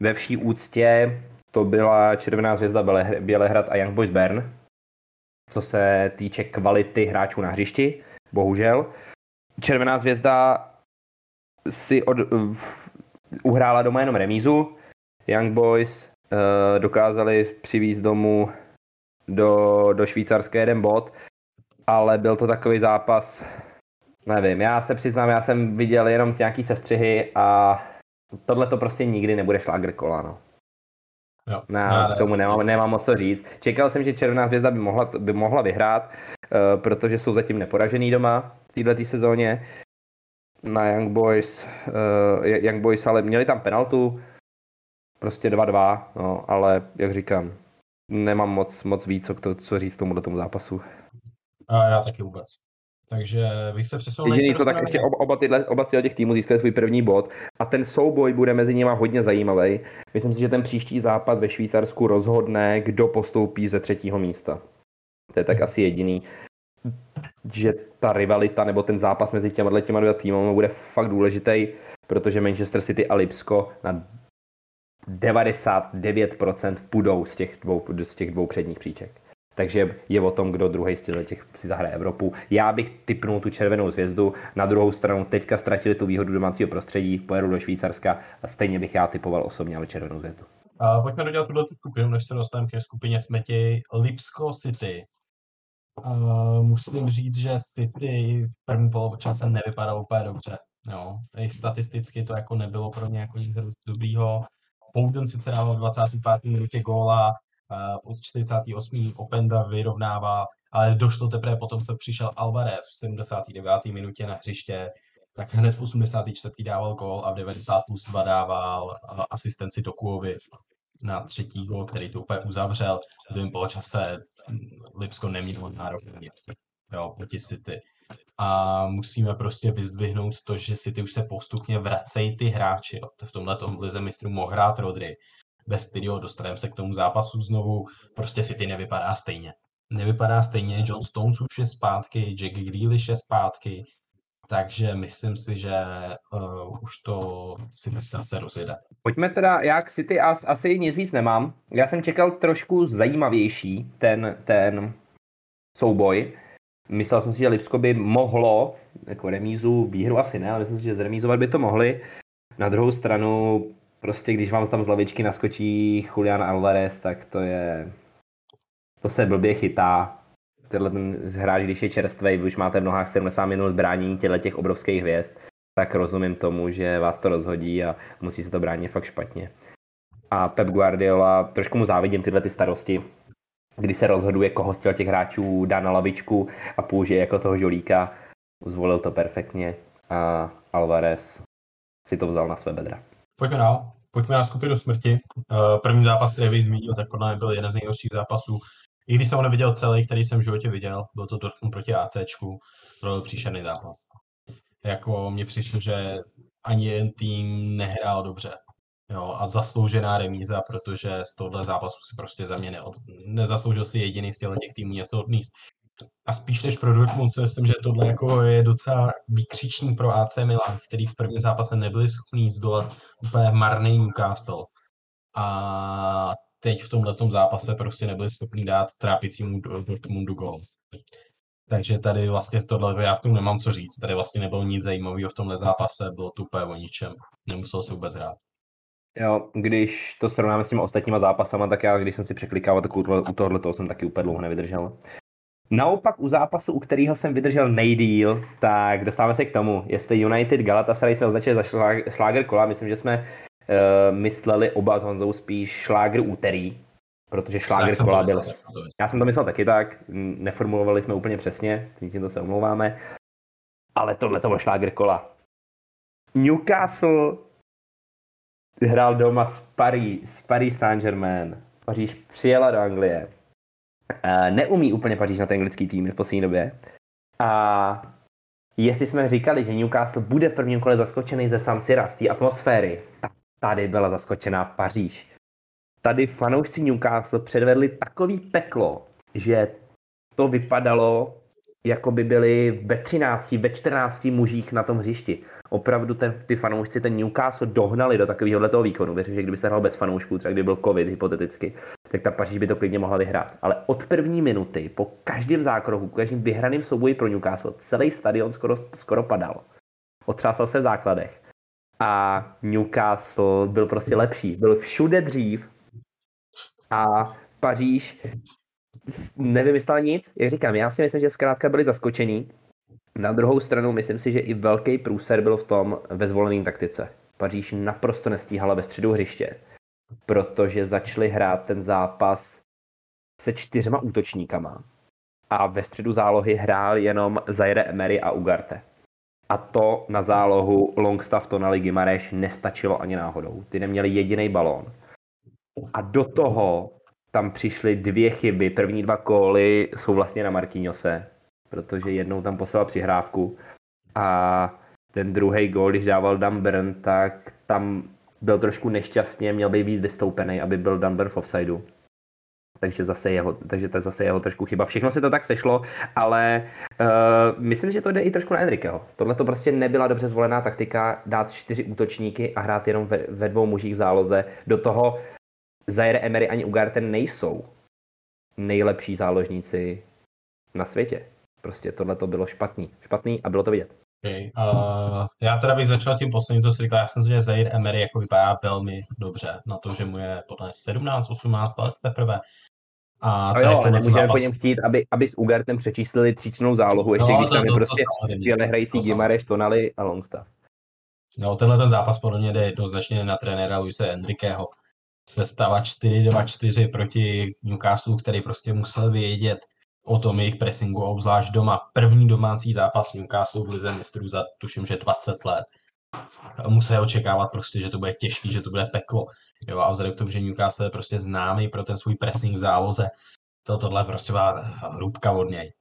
Ve vší úctě to byla Červená zvězda Bělehrad a Young Boys Bern, co se týče kvality hráčů na hřišti, bohužel. Červená zvězda si od, uhrála doma jenom remízu, Young Boys dokázali přivízt domů do, do Švýcarské jeden bod, ale byl to takový zápas, nevím, já se přiznám, já jsem viděl jenom z nějaký sestřihy a tohle to prostě nikdy nebude šlágr kola, no. Jo. Na, k tomu nemám, nemám moc co říct. Čekal jsem, že Červená zvězda by mohla, by mohla vyhrát, uh, protože jsou zatím neporažený doma v této sezóně. Na Young Boys, uh, Young Boys ale měli tam penaltu, prostě 2-2, no, ale jak říkám, nemám moc, moc víc, co, to, co říct tomu do tomu zápasu. A já taky vůbec. Takže bych se přesunul Jediný to tak ještě oba, oba, tyhle, oba těch týmů získali svůj první bod a ten souboj bude mezi nimi hodně zajímavý. Myslím si, že ten příští zápas ve Švýcarsku rozhodne, kdo postoupí ze třetího místa. To je tak asi jediný, že ta rivalita nebo ten zápas mezi těma těma dvěma týmy bude fakt důležitý, protože Manchester City a Lipsko na 99% půjdou z těch dvou, z těch dvou předních příček. Takže je o tom, kdo druhý z těch si zahraje Evropu. Já bych typnul tu červenou zvězdu. Na druhou stranu teďka ztratili tu výhodu domácího prostředí, pojedu do Švýcarska a stejně bych já typoval osobně, ale červenou zvězdu. A pojďme dodělat tuhle skupinu, než se dostaneme ke skupině Smeti Lipsko City. Uh, musím říct, že City v první poločase nevypadalo úplně dobře. Jo. I statisticky to jako nebylo pro ně jako nic dobrýho. Bowden sice dával v 25. minutě góla, od 48. Openda vyrovnává, ale došlo teprve potom, co přišel Alvarez v 79. minutě na hřiště, tak hned v 84. dával gól a v 90 plus 2 dával asistenci Dokuovi na třetí gól, který to úplně uzavřel. V druhém poločase Lipsko nemělo nárok na nic jo, proti City a musíme prostě vyzdvihnout to, že City už se postupně vracejí ty hráči. Jo. V tomhle tom lize mistrů mohl hrát Rodry. Bez Stydio dostaneme se k tomu zápasu znovu. Prostě City nevypadá stejně. Nevypadá stejně, John Stones už je zpátky, Jack Grealish je zpátky, takže myslím si, že uh, už to si se zase rozjede. Pojďme teda, já k City as, asi nic víc nemám. Já jsem čekal trošku zajímavější ten, ten souboj. Myslel jsem si, že Lipsko by mohlo, jako remízu, výhru asi ne, ale myslím si, že zremízovat by to mohli. Na druhou stranu, prostě když vám tam z lavičky naskočí Julian Alvarez, tak to je... To se blbě chytá. Tenhle ten hráč, když je čerstvý, vy už máte v nohách 70 minut zbrání těchto těch obrovských hvězd, tak rozumím tomu, že vás to rozhodí a musí se to bránit fakt špatně. A Pep Guardiola, trošku mu závidím tyhle ty starosti, kdy se rozhoduje, koho z těch hráčů dá na lavičku a použije jako toho žolíka. Zvolil to perfektně a Alvarez si to vzal na své bedra. Pojďme dál. Pojďme na skupinu smrti. Eh, první zápas, který bych zmínil, tak podle mě byl jeden z nejhorších zápasů I když jsem ho neviděl celý, který jsem v životě viděl, byl to Dortmund proti ACčku, to byl příšerný zápas. Jako mně přišlo, že ani jeden tým nehrál dobře. Jo, a zasloužená remíza, protože z tohle zápasu si prostě za mě neod... nezasloužil si jediný z těch týmů něco odníst. A spíš než pro Dortmund si myslím, že tohle jako je docela výkřičník pro AC Milan, který v prvním zápase nebyli schopni zdolat úplně marný Newcastle. A teď v tomto zápase prostě nebyli schopni dát trápicímu Dortmundu gol. Takže tady vlastně tohle já v tom nemám co říct. Tady vlastně nebylo nic zajímavého v tomhle zápase, bylo úplně o ničem. Nemusel se vůbec hrát. Jo, když to srovnáme s těmi ostatníma zápasama, tak já, když jsem si překlikával, tak u tohohle toho jsem taky úplně dlouho nevydržel. Naopak u zápasu, u kterého jsem vydržel nejdíl, tak dostáváme se k tomu, jestli United Galatasaray jsme označili za šláger kola, myslím, že jsme uh, mysleli oba s Honzou spíš šláger úterý, protože šláger kola byl... Já jsem to myslel taky tak, neformulovali jsme úplně přesně, tím to se omlouváme, ale tohle to byl šláger kola. Newcastle hrál doma s Paris, s Paris Saint-Germain. Paříž přijela do Anglie. Neumí úplně Paříž na ten anglický tým v poslední době. A jestli jsme říkali, že Newcastle bude v prvním kole zaskočený ze San Sira, z té atmosféry, tak tady byla zaskočená Paříž. Tady fanoušci Newcastle předvedli takový peklo, že to vypadalo, jako by byli ve 13, ve 14 mužích na tom hřišti. Opravdu ten, ty fanoušci ten Newcastle dohnali do takového toho výkonu. Věřím, že kdyby se hrál bez fanoušků, třeba kdyby byl covid hypoteticky, tak ta Paříž by to klidně mohla vyhrát. Ale od první minuty, po každém zákroku, po každém vyhraném souboji pro Newcastle, celý stadion skoro, skoro padal. Otřásal se v základech. A Newcastle byl prostě lepší. Byl všude dřív. A Paříž nevymyslel nic. Jak říkám, já si myslím, že zkrátka byli zaskočení. Na druhou stranu myslím si, že i velký průser byl v tom ve zvolené taktice. Paříž naprosto nestíhala ve středu hřiště, protože začali hrát ten zápas se čtyřma útočníkama a ve středu zálohy hrál jenom Zaire Emery a Ugarte. A to na zálohu Longstaff, Tonali, Gimareš nestačilo ani náhodou. Ty neměli jediný balón. A do toho tam přišly dvě chyby. První dva kóly jsou vlastně na Marquinhose, protože jednou tam poslal přihrávku a ten druhý gól, když dával Dunburn, tak tam byl trošku nešťastně, měl by být vystoupený, aby byl Dunburn v offsideu. Takže zase jeho, takže to je zase jeho trošku chyba. Všechno se to tak sešlo, ale uh, myslím, že to jde i trošku na Enriqueho. Tohle to prostě nebyla dobře zvolená taktika dát čtyři útočníky a hrát jenom ve, ve dvou mužích v záloze. Do toho Zaire Emery ani Ugarte nejsou nejlepší záložníci na světě. Prostě tohle to bylo špatný. Špatný a bylo to vidět. Okay. Uh, já teda bych začal tím posledním, co jsi říkal. Já jsem si, že Zaire Emery jako vypadá velmi dobře na to, že mu je podle 17-18 let teprve. A no jo, ale nemůžeme zápas... po něm chtít, aby, aby s Ugartem přečíslili tříčnou zálohu, ještě no, když tam je prostě skvěle hrající Gimareš, Tonali a Longstaff. No, tenhle ten zápas podle mě jde jednoznačně na trenéra Luise Enriqueho sestava 4-2-4 proti Newcastle, který prostě musel vědět o tom jejich pressingu, obzvlášť doma. První domácí zápas Newcastle v lize mistrů za tuším, že 20 let. Musel očekávat prostě, že to bude těžký, že to bude peklo. Jo, a vzhledem k tomu, že Newcastle je prostě známý pro ten svůj pressing v záloze, to tohle prostě byla hrubka od něj.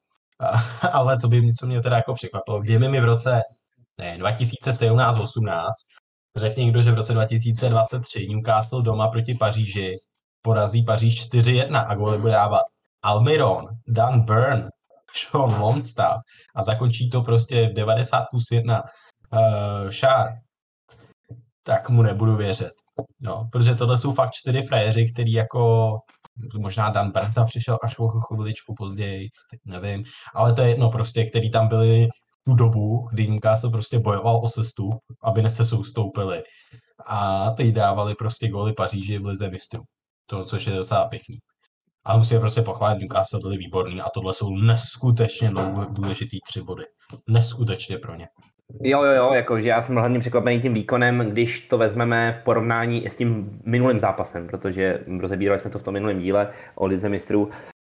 Ale co by co mě teda jako překvapilo, kdyby mi v roce ne, 2017-18 Řekl někdo, že v roce 2023 Newcastle doma proti Paříži porazí Paříž 4-1 a góly bude dávat Almiron, Dan Burn, Sean Longstaff a zakončí to prostě v 90 plus 1 uh, Šár, tak mu nebudu věřit. No, protože tohle jsou fakt čtyři frajeři, který jako možná Dan Brenta přišel až o chviličku později, nevím, ale to je jedno prostě, který tam byli tu dobu, kdy Newcastle prostě bojoval o sestup, aby ne se soustoupili. A teď dávali prostě góly Paříži v lize mistrů. To, což je docela pěkný. A musíme prostě pochválit, Newcastle byli výborní a tohle jsou neskutečně důležitý tři body. Neskutečně pro ně. Jo, jo, jo, jakože já jsem hlavně překvapený tím výkonem, když to vezmeme v porovnání s tím minulým zápasem, protože rozebírali jsme to v tom minulém díle o Lize mistrů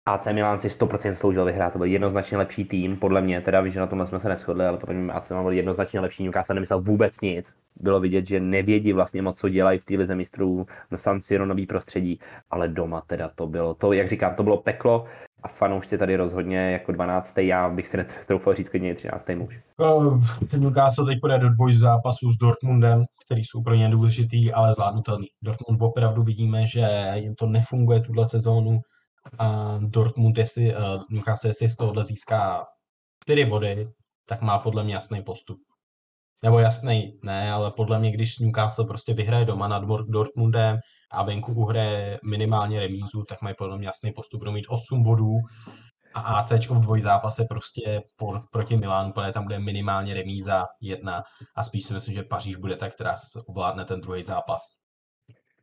AC Milan si 100% sloužil vyhrát, to byl jednoznačně lepší tým, podle mě, teda víš, že na tomhle jsme se neschodli, ale podle mě AC Milan byl jednoznačně lepší, Newcastle nemyslel vůbec nic. Bylo vidět, že nevědí vlastně moc, co dělají v té lize mistrů na San Siro nový prostředí, ale doma teda to bylo, to, jak říkám, to bylo peklo a fanoušci tady rozhodně jako 12. já bych si netroufal říct klidně 13. muž. Uh, Newcastle teď půjde do dvoj zápasů s Dortmundem, který jsou pro ně důležitý, ale zvládnutelný. Dortmund opravdu vidíme, že jim to nefunguje tuhle sezónu, a Dortmund, jestli uh, Newcastle, jestli z tohohle získá 4 body, tak má podle mě jasný postup. Nebo jasný, ne, ale podle mě, když Newcastle prostě vyhraje doma nad Dortmundem a venku uhraje minimálně remízu, tak mají podle mě jasný postup. Budou mít 8 bodů a AC v dvoj zápase prostě po, proti Milánu, protože tam bude minimálně remíza jedna a spíš si myslím, že Paříž bude ta, která ovládne ten druhý zápas.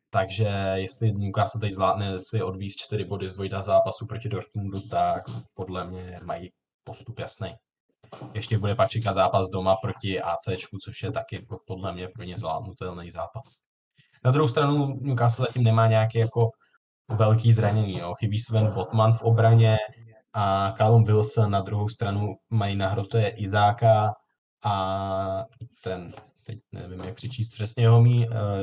Takže jestli Newcastle teď zvládne si odvízt čtyři body z dvojda zápasu proti Dortmundu, tak podle mě mají postup jasný. Ještě bude pak čekat zápas doma proti AC, což je taky podle mě pro ně zvládnutelný zápas. Na druhou stranu Newcastle zatím nemá nějaký jako velký zranění. Jo. Chybí Sven Botman v obraně a Callum Wilson na druhou stranu mají na hrote Izáka a ten, teď nevím, jak přečíst přesně jeho uh,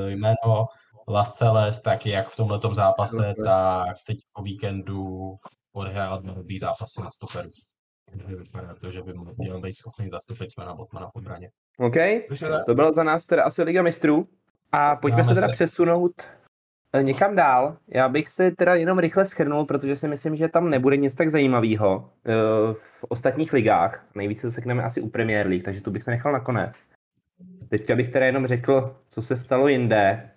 jméno, Las Celes, tak jak v tomto zápase, tak teď po víkendu odehrál dva dobrý zápasy na stoperu. Vypadá to, že by měl být schopný zastupit na Botmana v obraně. OK, to bylo za nás teda asi Liga mistrů. A pojďme Dáme se teda se. přesunout eh, někam dál. Já bych se teda jenom rychle schrnul, protože si myslím, že tam nebude nic tak zajímavého eh, v ostatních ligách. Nejvíce se sekneme asi u Premier League, takže tu bych se nechal nakonec. Teďka bych teda jenom řekl, co se stalo jinde.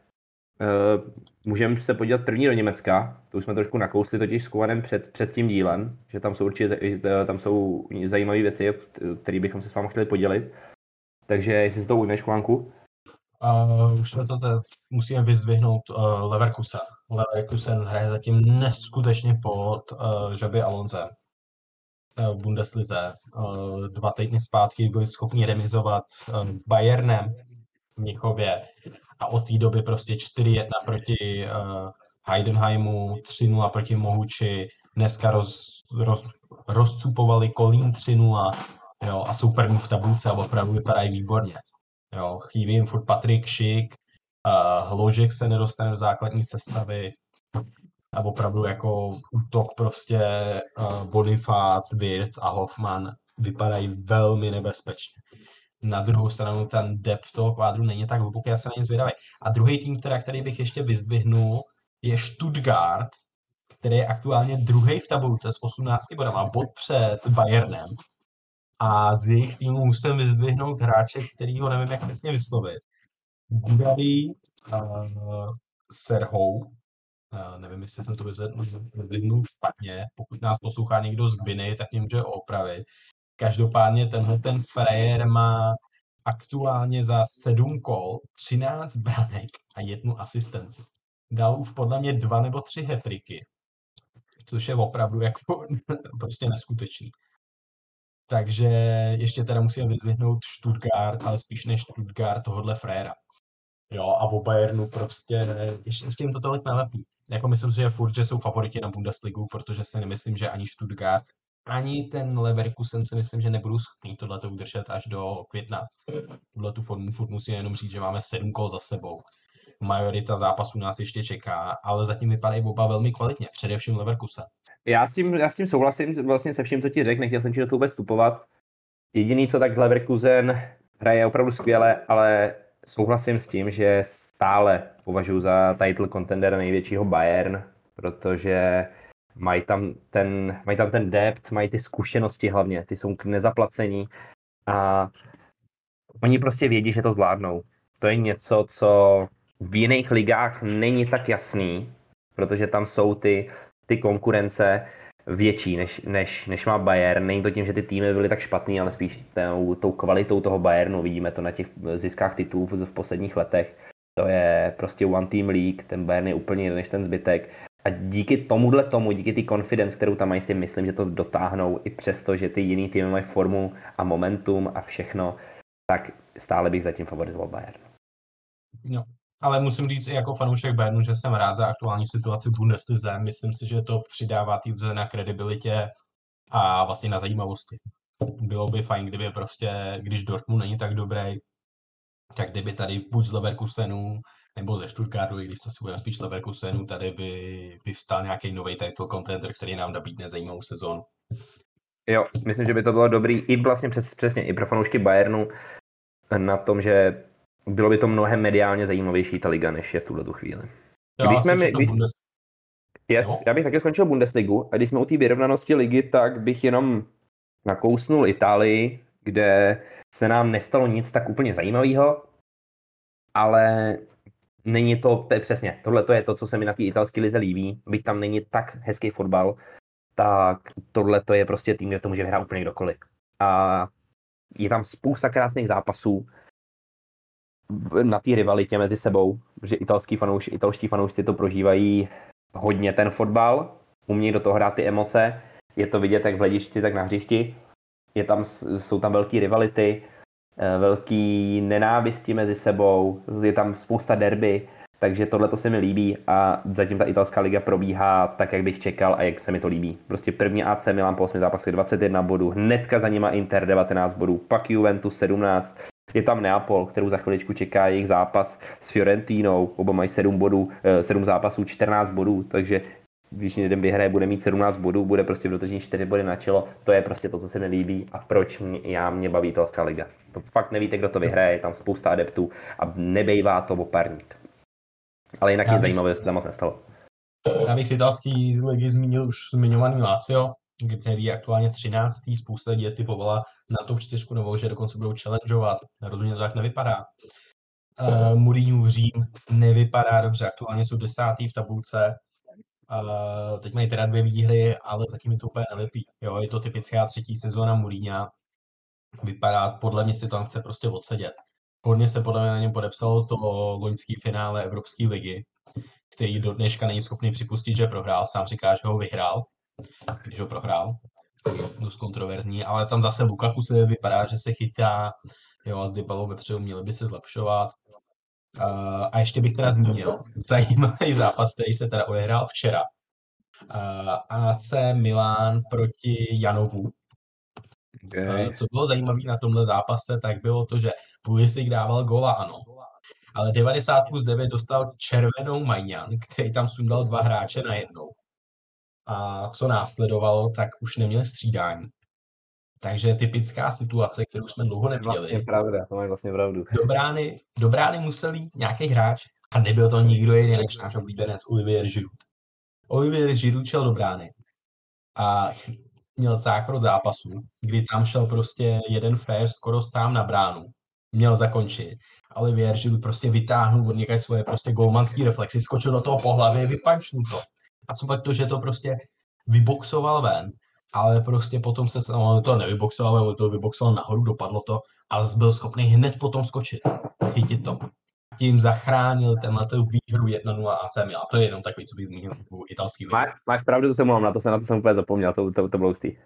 Uh, můžeme se podívat první do Německa, to už jsme trošku nakousli totiž s Kovanem před, před tím dílem, že tam jsou určitě eh, tam jsou zajímavé věci, které bychom se s vámi chtěli podělit. Takže jestli si to ujmeš, Kovanku? Uh, už jsme to teď musíme vyzdvihnout uh, Leverkusen. Leverkusen hraje zatím neskutečně pod uh, Žaby Alonze uh, v Bundeslize. Uh, dva týdny zpátky byli schopni remizovat uh, Bayernem v Mnichově a od té doby prostě 4-1 proti uh, Heidenheimu, 3-0 proti Mohuči, dneska roz, roz, rozcupovali Kolín 3-0 jo, a jsou první v tabulce a opravdu vypadají výborně. Jo, chýbí jim furt Patrik Šik, uh, Hložek se nedostane do základní sestavy a opravdu jako útok prostě uh, Bonifác, Wirtz a Hoffman vypadají velmi nebezpečně. Na druhou stranu ten depth toho kvádru není tak hluboký, já se na ně zvědavý. A druhý tým, teda, který bych ještě vyzdvihnul, je Stuttgart, který je aktuálně druhý v tabulce s 18 bodama, bod před Bayernem. A z jejich týmu musím vyzdvihnout hráče, který ho nevím, jak přesně vyslovit. Gudari uh, Serhou, uh, nevím, jestli jsem to vyzdvihnul špatně, pokud nás poslouchá někdo z Gbiny, tak mě může opravit. Každopádně tenhle ten frajer má aktuálně za sedm kol 13 branek a jednu asistenci. Dal už podle mě dva nebo tři hetriky, což je opravdu jako prostě neskutečný. Takže ještě teda musíme vyzvihnout Stuttgart, ale spíš než Stuttgart tohohle fréra. Jo, a o Bayernu prostě ještě s tím to tolik nelepí. Jako myslím si, že furt, že jsou favoriti na Bundesligu, protože si nemyslím, že ani Stuttgart ani ten Leverkusen si myslím, že nebudou schopni tohle udržet až do května. Tuhle tu formu furt musím jenom říct, že máme sedm kol za sebou. Majorita zápasů nás ještě čeká, ale zatím vypadají oba velmi kvalitně, především Leverkusen. Já s tím, já s tím souhlasím vlastně se vším, co ti řekl, nechtěl jsem ti do toho vůbec vstupovat. Jediný, co tak Leverkusen hraje opravdu skvěle, ale souhlasím s tím, že stále považuji za title contender největšího Bayern, protože mají tam ten, mají tam ten depth, mají ty zkušenosti hlavně, ty jsou k nezaplacení a oni prostě vědí, že to zvládnou. To je něco, co v jiných ligách není tak jasný, protože tam jsou ty, ty konkurence větší, než, než, než má Bayern. Není to tím, že ty týmy byly tak špatný, ale spíš tou, tou kvalitou toho Bayernu. Vidíme to na těch ziskách titulů v posledních letech. To je prostě one team league, ten Bayern je úplně jiný než ten zbytek. A díky tomuhle tomu, díky té confidence, kterou tam mají, si myslím, že to dotáhnou i přesto, že ty jiný týmy mají formu a momentum a všechno, tak stále bych zatím favorizoval Bayern. No, ale musím říct i jako fanoušek Bayernu, že jsem rád za aktuální situaci v Bundeslize. Myslím si, že to přidává týdze na kredibilitě a vlastně na zajímavosti. Bylo by fajn, kdyby prostě, když Dortmund není tak dobrý, tak kdyby tady buď z Leverkusenu nebo ze Stuttgartu, i když to si budeme spíš Leverkusenu, tady by vyvstal nějaký nový title contender, který nám nabídne zajímavou sezónu. Jo, myslím, že by to bylo dobrý i vlastně přes, přesně i pro fanoušky Bayernu na tom, že bylo by to mnohem mediálně zajímavější ta liga, než je v tuhle chvíli. Když jsme my, když, Bundes... yes, já bych taky skončil Bundesligu a když jsme u té vyrovnanosti ligy, tak bych jenom nakousnul Itálii, kde se nám nestalo nic tak úplně zajímavého, ale není to, to je přesně, tohle to je to, co se mi na té italské lize líbí, byť tam není tak hezký fotbal, tak tohle to je prostě tým, kde to může vyhrát úplně kdokoliv. A je tam spousta krásných zápasů na té rivalitě mezi sebou, že italský fanouš, italští fanoušci to prožívají hodně ten fotbal, umějí do toho hrát ty emoce, je to vidět jak v hledišti, tak na hřišti. Je tam, jsou tam velké rivality, velký nenávisti mezi sebou, je tam spousta derby, takže tohle to se mi líbí a zatím ta italská liga probíhá tak, jak bych čekal a jak se mi to líbí. Prostě první AC Milan po 8 zápasech 21 bodů, hnedka za nima Inter 19 bodů, pak Juventus 17, je tam Neapol, kterou za chviličku čeká jejich zápas s Fiorentinou, oba mají 7 bodů, 7 eh, zápasů, 14 bodů, takže když jeden vyhraje, bude mít 17 bodů, bude prostě v dotažení 4 body na čelo, to je prostě to, co se nelíbí a proč mě, já mě baví italská liga. To fakt nevíte, kdo to vyhraje, je tam spousta adeptů a nebejvá to oparník. Ale jinak nic zajímavé se tam moc nestalo. Já bych z italský ligy zmínil už zmiňovaný Lazio, který je aktuálně 13. Spousta lidí typovala na top 4 nebo že dokonce budou challengeovat. Rozhodně to tak nevypadá. Uh, Mourinho v Řím nevypadá dobře, aktuálně jsou desátý v tabulce, Uh, teď mají teda dvě výhry, ale zatím mi to úplně nelepí. Jo, je to typická třetí sezóna Mourinha. Vypadá, podle mě si to chce prostě odsedět. Hodně se podle mě na něm podepsalo to loňský finále Evropské ligy, který do dneška není schopný připustit, že prohrál. Sám říká, že ho vyhrál, když ho prohrál. To je dost kontroverzní, ale tam zase Lukaku se vypadá, že se chytá, jo, a s Dybalou vepředu měli by se zlepšovat. Uh, a ještě bych teda zmínil zajímavý zápas, který se teda odehrál včera. Uh, AC Milan proti Janovu. Okay. Uh, co bylo zajímavé na tomhle zápase, tak bylo to, že Pulisic dával gola, ano. Ale 90 plus 9 dostal červenou Majňan, který tam sundal dva hráče na jednou. A co následovalo, tak už neměl střídání. Takže typická situace, kterou jsme dlouho neviděli. Vlastně pravda, to máš vlastně pravdu. Do brány, do brány musel jít nějaký hráč a nebyl to nikdo jiný než náš oblíbenec Olivier Giroud. Olivier Giroud šel do brány a měl zákrok zápasu, kdy tam šel prostě jeden frajer skoro sám na bránu. Měl zakončit. Ale Olivier Giroud prostě vytáhnul od někaď svoje prostě golmanský reflexy, skočil do toho po hlavě, vypančnul to. A co pak to, že to prostě vyboxoval ven ale prostě potom se, no, to nevyboxoval, ale to vyboxoval nahoru, dopadlo to, ale byl schopný hned potom skočit, chytit to. Tím zachránil tenhle výhru 1-0 AC Milan. To je jenom takový, co bych zmínil u italský ligy. Máš, pravdu, to jsem mluvil, na to, jsem, na to jsem úplně zapomněl, to, to, to bylo ústý.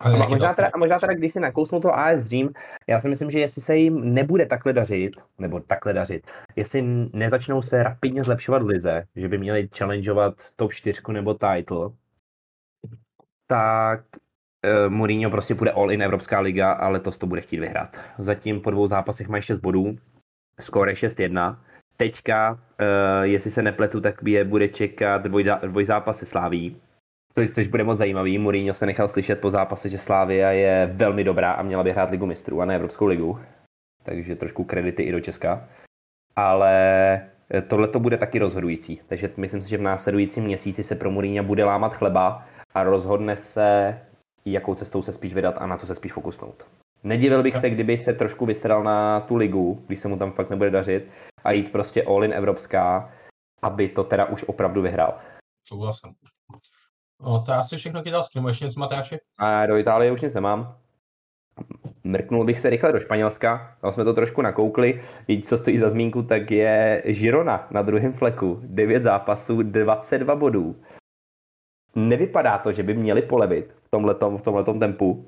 A možná, teda, a možná teda, když si nakousnul to AS Dream, já si myslím, že jestli se jim nebude takhle dařit, nebo takhle dařit, jestli nezačnou se rapidně zlepšovat v lize, že by měli challengeovat top 4 nebo title, tak uh, Mourinho prostě bude all in Evropská liga, ale to to bude chtít vyhrát. Zatím po dvou zápasech mají 6 bodů, skóre 6-1. Teďka, uh, jestli se nepletu, tak je bude čekat dvoj, dvojzápas se Sláví, což, což bude moc zajímavý. Mourinho se nechal slyšet po zápase, že Slávia je velmi dobrá a měla by hrát ligu mistrů a ne Evropskou ligu. Takže trošku kredity i do Česka. Ale eh, tohle to bude taky rozhodující. Takže myslím si, že v následujícím měsíci se pro Mourinho bude lámat chleba a rozhodne se, jakou cestou se spíš vydat a na co se spíš fokusnout. Nedivil bych se, kdyby se trošku vystral na tu ligu, když se mu tam fakt nebude dařit a jít prostě all in evropská, aby to teda už opravdu vyhrál. Souhlasím. No, to asi všechno kytalský, máš něco Matáši? A do Itálie už nic nemám. Mrknul bych se rychle do Španělska, tam jsme to trošku nakoukli. Jediné, co stojí za zmínku, tak je Girona na druhém fleku. 9 zápasů, 22 bodů nevypadá to, že by měli polevit v tomhletom, v tomhletom tempu.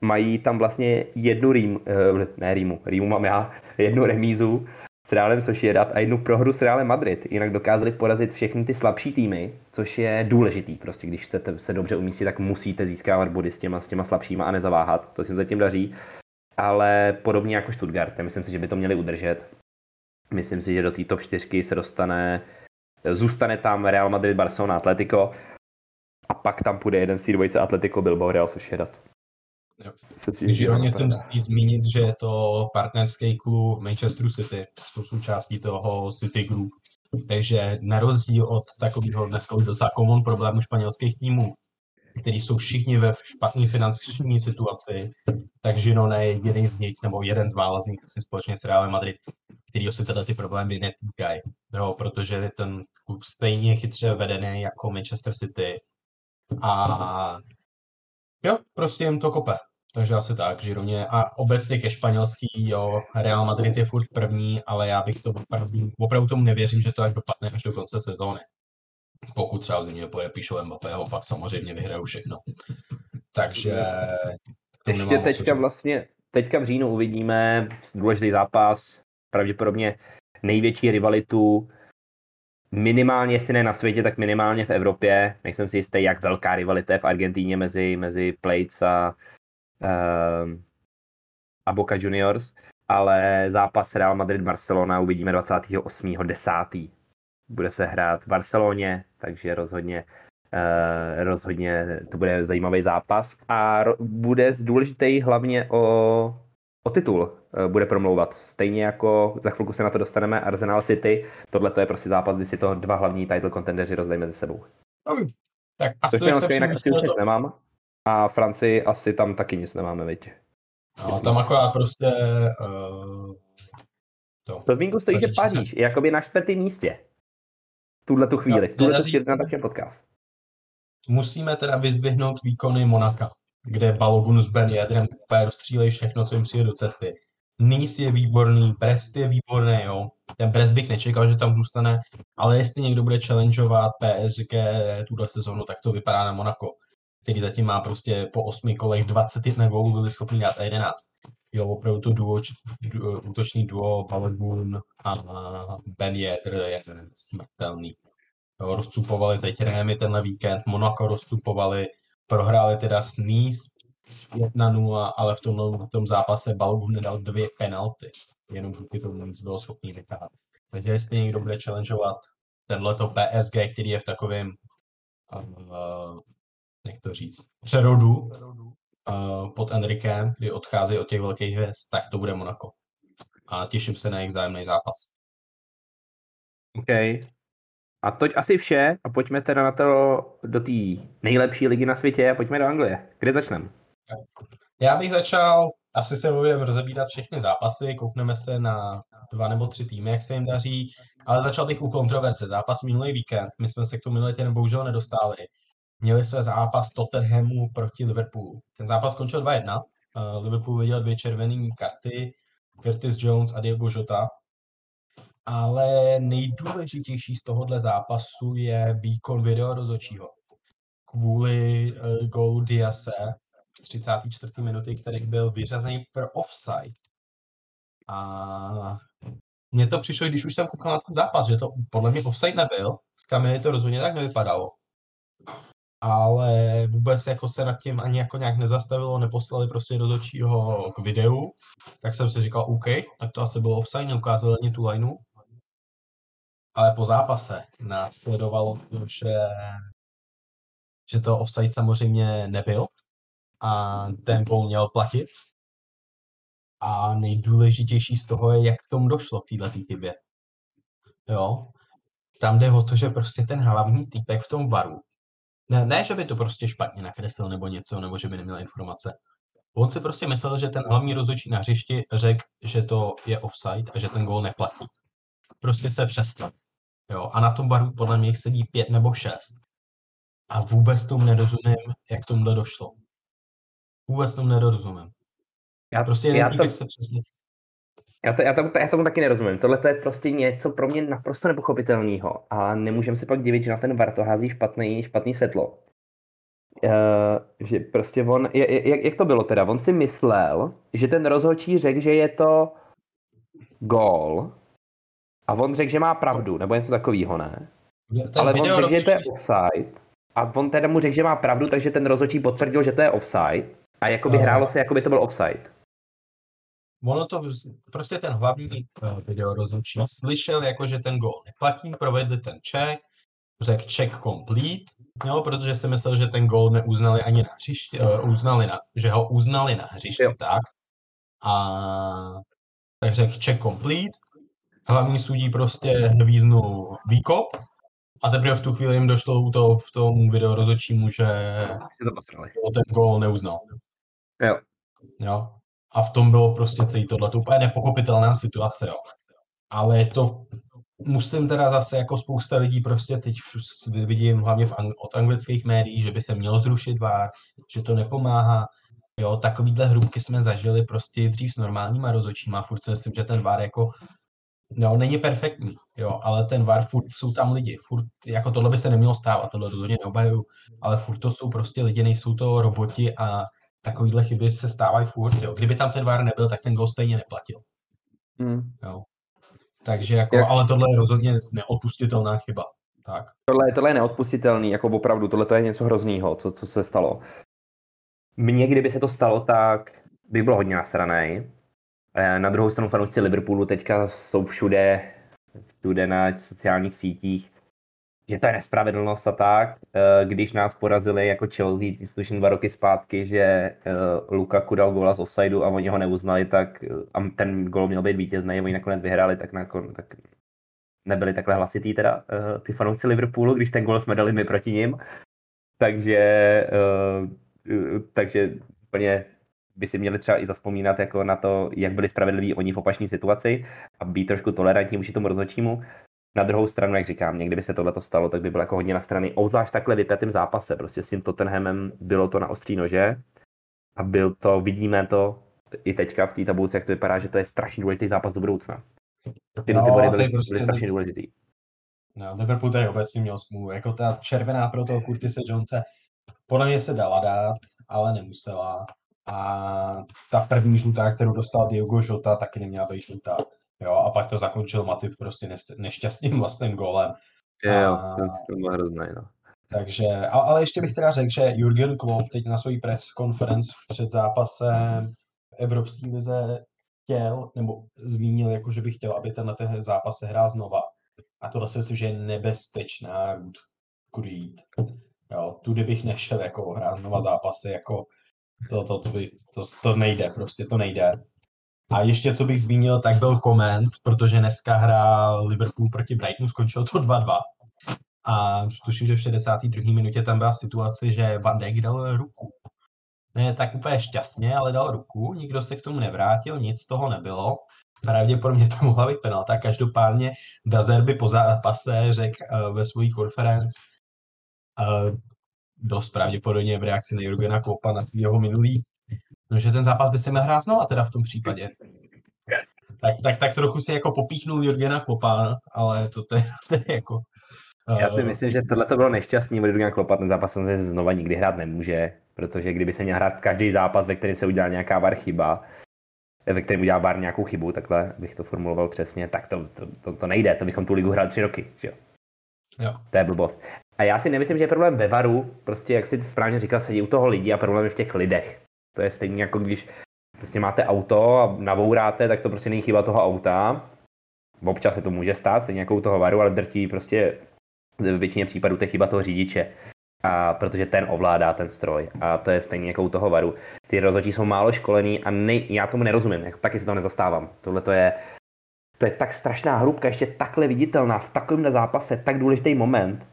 Mají tam vlastně jednu rým, eh, ne rýmu, rýmu mám já, jednu remízu s Realem Sociedad a jednu prohru s Realem Madrid. Jinak dokázali porazit všechny ty slabší týmy, což je důležitý. Prostě když chcete se dobře umístit, tak musíte získávat body s těma, s těma slabšíma a nezaváhat. To se jim zatím daří. Ale podobně jako Stuttgart, myslím si, že by to měli udržet. Myslím si, že do té top 4 se dostane, zůstane tam Real Madrid, Barcelona, Atletico a pak tam půjde jeden z té dvojice Atletico, Bilbao, Real Sociedad. Žironě se musí zmínit, že je to partnerský klub Manchester City, jsou součástí toho City Group. Takže na rozdíl od takového dneska už docela common problému španělských týmů, který jsou všichni ve špatné finanční situaci, tak Girona je jeden z nich, nebo jeden z mála z nich asi společně s Realem Madrid, který se teda ty problémy netýkají. Jo, protože je ten klub stejně chytře vedený jako Manchester City a jo, prostě jim to kope. Takže asi tak, Žironě. A obecně ke španělský, jo, Real Madrid je furt první, ale já bych to opravdu, opravdu tomu nevěřím, že to tak dopadne až do konce sezóny. Pokud třeba v zimě podepíšou Mbappého, pak samozřejmě vyhrajou všechno. Takže... Ještě teďka vlastně, teďka v říjnu uvidíme důležitý zápas, pravděpodobně největší rivalitu minimálně, jestli ne na světě, tak minimálně v Evropě. Nejsem si jistý, jak velká rivalita je v Argentíně mezi, mezi Plates a, uh, a Boca Juniors, ale zápas Real Madrid-Barcelona uvidíme 28.10. Bude se hrát v Barceloně, takže rozhodně Uh, rozhodně to bude zajímavý zápas a ro- bude důležitý hlavně o o titul eh, bude promlouvat. Stejně jako za chvilku se na to dostaneme Arsenal City, tohle to je prostě zápas, kdy si to dva hlavní title contendeři rozdají mezi sebou. Um, tak asi se jinak asi už nic nemám. A Francii asi tam taky nic nemáme, viď? No, tam akorát prostě uh, to. To Vingu stojí, že Paříž je jakoby na čtvrtém místě. V tuhle tu chvíli, v tuhle tu chvíli na takovém podcast. Musíme teda vyzdvihnout výkony Monaka kde Balogun s Ben Jadrem úplně rozstřílejí všechno, co jim přijde do cesty. Nice je výborný, Brest je výborný, jo. Ten Brest bych nečekal, že tam zůstane, ale jestli někdo bude challengeovat PSG tuhle sezónu, tak to vypadá na Monaco, který zatím má prostě po osmi kolech 21 gólů, byli schopni dát 11. Jo, opravdu to duo, duo útočný duo Balogun a Ben Yedr je smrtelný. Jo, rozcupovali teď Rémy tenhle víkend, Monaco rozcupovali, prohráli teda s Nice 1-0, ale v tom, v tom zápase Balgu nedal dvě penalty. Jenom díky tomu Nice bylo schopný vyhrát. Takže jestli někdo bude challengeovat tenhleto PSG, který je v takovém, uh, jak to říct, přerodu uh, pod Enrikem, kdy odchází od těch velkých hvězd, tak to bude Monaco. A těším se na jejich vzájemný zápas. OK. A toť asi vše a pojďme teda na to do té nejlepší ligy na světě a pojďme do Anglie. Kde začneme? Já bych začal, asi se budeme rozebírat všechny zápasy, koukneme se na dva nebo tři týmy, jak se jim daří, ale začal bych u kontroverze. Zápas minulý víkend, my jsme se k tomu minulý týden bohužel nedostali. Měli jsme zápas Tottenhamu proti Liverpoolu. Ten zápas skončil 2-1. Uh, Liverpool viděl dvě červené karty, Curtis Jones a Diego Jota ale nejdůležitější z tohohle zápasu je výkon video rozhodčího. Kvůli uh, gólu Diase z 34. minuty, který byl vyřazený pro offside. A mně to přišlo, když už jsem koukal na ten zápas, že to podle mě offside nebyl. Z kamery to rozhodně tak nevypadalo. Ale vůbec jako se nad tím ani jako nějak nezastavilo, neposlali prostě rozhodčího k videu, tak jsem si říkal, OK, tak to asi bylo offside, neukázali ani tu lineu ale po zápase následovalo to, že, že to offside samozřejmě nebyl a ten gol měl platit. A nejdůležitější z toho je, jak k tomu došlo k této chybě. Jo, tam jde o to, že prostě ten hlavní týpek v tom varu, ne, ne, že by to prostě špatně nakreslil nebo něco, nebo že by neměl informace. On si prostě myslel, že ten hlavní rozhodčí na hřišti řekl, že to je offside a že ten gol neplatí. Prostě se přestal. Jo, a na tom baru podle mě sedí pět nebo šest. A vůbec tomu nerozumím, jak tomuhle došlo. Vůbec tomu nerozumím. Já, prostě já to, se přesně... Já, to, já, tomu, já tomu taky nerozumím. Tohle to je prostě něco pro mě naprosto nepochopitelného a nemůžeme se pak divit, že na ten VAR to hází špatný, špatný světlo. Uh, že prostě on, jak, jak to bylo teda? On si myslel, že ten rozhodčí řekl, že je to gól, a on řekl, že má pravdu, nebo něco takového, ne? Ten Ale on řekl, že to je offside a on teda mu řekl, že má pravdu, takže ten rozhodčí potvrdil, že to je offside a jakoby No. hrálo se, jako by to byl offside. ono to, prostě ten hlavní eh, video rozhodčí slyšel, jako že ten gól neplatí, provedli ten check, řekl check complete, jo, protože si myslel, že ten gól neuznali ani na hřišti, uh, uznali na, že ho uznali na hřišti, Jo. tak. A tak řekl check complete, hlavní sudí prostě hvíznul výkop a teprve v tu chvíli jim došlo to v tom video rozhodčímu, že to ten gól neuznal. Jo. Jo. A v tom bylo prostě celý tohle to úplně nepochopitelná situace, jo. Ale je to, musím teda zase jako spousta lidí prostě teď vidím hlavně v ang- od anglických médií, že by se měl zrušit VAR, že to nepomáhá. Jo, takovýhle hrubky jsme zažili prostě dřív s normálníma rozhodčíma, furt si myslím, že ten VAR jako No, není perfektní, jo, ale ten VAR, furt jsou tam lidi, furt, jako tohle by se nemělo stávat, tohle rozhodně neobhajuju, ale furt to jsou prostě lidi, nejsou to roboti a takovýhle chyby se stávají furt, jo. Kdyby tam ten VAR nebyl, tak ten gol stejně neplatil, Hmm. jo. Takže jako, Jak- ale tohle je rozhodně neodpustitelná chyba, tak. Tohle, tohle je neodpustitelný, jako opravdu, tohle to je něco hroznýho, co, co se stalo. Mně, kdyby se to stalo, tak bych byl hodně nasranej. Na druhou stranu fanoušci Liverpoolu teďka jsou všude, všude na sociálních sítích, že to je nespravedlnost a tak. Eh, Když nás porazili jako Chelsea, tuším dva roky zpátky, že eh, Lukaku dal góla z offsideu a oni ho neuznali, tak eh, a ten gól měl být vítězný, oni nakonec vyhráli, tak, nakon, tak nebyli takhle hlasitý teda ty fanoušci Liverpoolu, když ten gol jsme dali my proti nim. Takže, takže úplně by si měli třeba i zaspomínat jako na to, jak byli spravedliví oni v opačné situaci a být trošku tolerantní vůči tomu rozhodčímu. Na druhou stranu, jak říkám, někdy by se tohle stalo, tak by bylo jako hodně na strany, obzvlášť takhle vypjatým zápase. Prostě s tím Tottenhamem bylo to na ostrý nože a byl to, vidíme to i teďka v té tabulce, jak to vypadá, že to je strašně důležitý zápas do budoucna. Ty No, body a byly, ty prostě byly strašně důležitý. No, Liverpool tady obecně měl smůlu. Jako ta červená pro toho Curtise Jonese, podle mě se dala dát, ale nemusela. A ta první žlutá, kterou dostal Diogo Jota, taky neměla být žlutá. Jo, a pak to zakončil Matip prostě nešťastným vlastním gólem. Jo, A- to, to bylo hrozné, no. Takže, a, ale ještě bych teda řekl, že Jurgen Klopp teď na svojí press conference před zápasem v Evropské lize chtěl, nebo zmínil, jako, že by chtěl, aby tenhle ten zápas se hrál znova. A tohle si myslím, že je nebezpečná růd, kudy jít. Jo, tudy bych nešel jako hrát znova zápasy, jako to, to, to, by, to, to nejde, prostě to nejde. A ještě co bych zmínil, tak byl koment, protože dneska hrál Liverpool proti Brightonu, skončilo to 2-2. A tuším, že v 62. minutě tam byla situace, že Van Dijk dal ruku. Ne tak úplně šťastně, ale dal ruku, nikdo se k tomu nevrátil, nic z toho nebylo. Pravděpodobně to mohla být penalta, každopádně Dazer by po zápase řekl uh, ve své konferenci uh, dost pravděpodobně v reakci na Jurgena Kloppa na jeho minulý, no, že ten zápas by se měl hrát znova teda v tom případě. Tak, tak, tak trochu si jako popíchnul Jurgena Kloppa, ale to, to, je, to je jako... Já si eh, myslím, že tohle to bylo nešťastný, protože Jurgen Klopp ten zápas samozřejmě znova nikdy hrát nemůže, protože kdyby se měl hrát každý zápas, ve kterém se udělá nějaká var chyba, ve kterém udělá bar nějakou chybu, takhle bych to formuloval přesně, tak to, to, to, to nejde, to bychom tu ligu hráli tři roky, že jo. Jo. To je blbost. A já si nemyslím, že je problém ve varu, prostě jak si správně říkal, sedí u toho lidi a problém je v těch lidech. To je stejně jako když prostě máte auto a navouráte, tak to prostě není chyba toho auta. Občas se to může stát, stejně jako u toho varu, ale drtí prostě v většině případů to je chyba toho řidiče. A protože ten ovládá ten stroj. A to je stejně jako u toho varu. Ty rozhodčí jsou málo školený a nej, já tomu nerozumím, jako taky si to nezastávám. Tohle to je, to je tak strašná hrubka, ještě takhle viditelná, v takovémhle zápase, tak důležitý moment.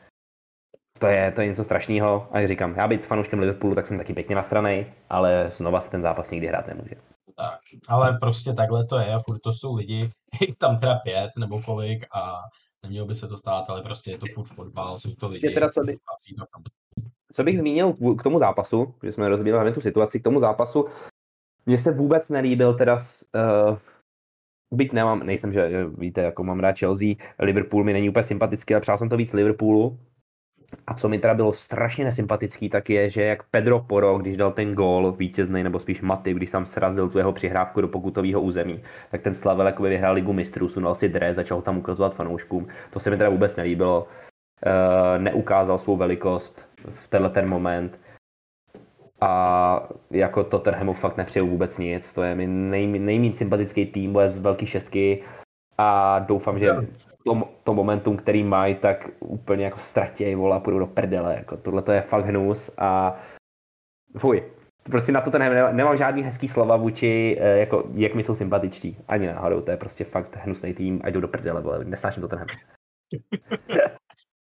To je, to je něco strašného. A jak říkám, já být fanouškem Liverpoolu, tak jsem taky pěkně nastranej, ale znova se ten zápas nikdy hrát nemůže. Tak, ale prostě takhle to je a furt to jsou lidi, jich tam teda pět nebo kolik a nemělo by se to stát, ale prostě je to furt fotbal, jsou to lidi. Teda co by-. Co bych zmínil k tomu zápasu, že jsme rozbírali hlavně tu situaci, k tomu zápasu, mně se vůbec nelíbil teda, uh, byť nemám, nejsem, že že víte, jako mám rád Chelsea, Liverpool mi není úplně sympatický, ale přál jsem to víc Liverpoolu, A co mi teda bylo strašně nesympatický, tak je, že jak Pedro Poro, když dal ten gól vítězný, nebo spíš Maty, když tam srazil tu jeho přihrávku do pokutového území, tak ten Slavel jakoby vyhrál ligu mistrů, sundal si dres, začal tam ukazovat fanouškům. To se mi teda vůbec nelíbilo. Uh, neukázal svou velikost v tenhle ten moment. A jako Tottenhamu fakt nepřeju vůbec nic. To je mi nej, nejméně sympatický tým, bude z velký šestky a doufám, že to, to momentum, který mají, tak úplně jako ztratějí, vola, půjdou do prdele. Jako, tohle to je fakt hnus a fuj. Prostě na to ten nemám, nemám žádný hezký slova vůči, eh, jako, jak mi jsou sympatičtí. Ani náhodou, to je prostě fakt hnusný tým a jdou do prdele, vole, nesnáším to tenhle.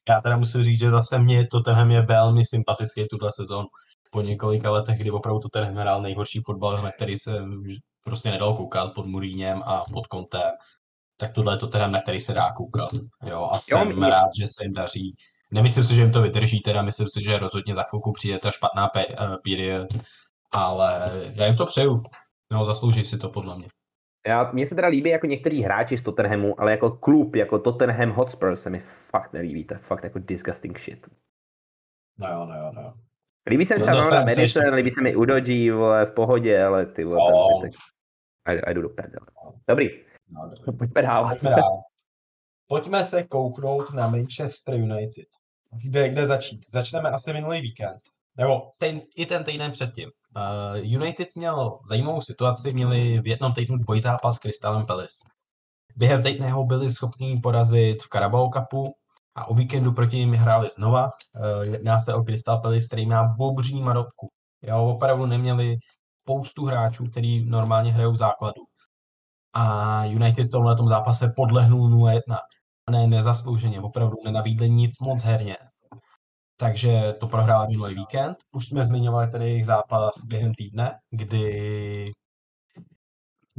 Já teda musím říct, že zase mě Tottenham je velmi sympatický tuhle sezónu. Po několika letech, kdy opravdu Tottenham hrál nejhorší fotbal, na který se prostě nedal koukat pod Muríněm a pod Kontem, tak tohle je to teda, na který se dá koukat. Jo, a jsem jo, rád, že se jim daří. Nemyslím si, že jim to vydrží, teda myslím si, že rozhodně za chvilku přijde ta špatná pe- uh, period, ale já jim to přeju. No, zaslouží si to podle mě. Já, mně se teda líbí jako někteří hráči z Tottenhamu, ale jako klub, jako Tottenham Hotspur se mi fakt nelíbí, to je fakt jako disgusting shit. No jo, no jo, no jo. Líbí se mi no, třeba Madison, ještě... líbí se mi Udoji, vole, v pohodě, ale ty vole, oh. tak, a, jdu do prdele. Dobrý, No, Pojďme dál. Pojďme dál. Pojďme se kouknout na Manchester United. Kde, kde začít? Začneme asi minulý víkend. Nebo ten, i ten týden předtím. Uh, United měl zajímavou situaci, měli v jednom týdnu dvojzápas s Crystalem Palace. Během týdne ho byli schopni porazit v Carabao Cupu a o víkendu proti nim hráli znova. Uh, jedná se o Crystal Palace, který má bobří marotku. Jo, opravdu neměli spoustu hráčů, který normálně hrajou v základu a United v tomhle tom zápase podlehnul 0-1. Ne, nezaslouženě, opravdu nenavídli nic moc herně. Takže to prohráli minulý víkend. Už jsme zmiňovali tady jejich zápas během týdne, kdy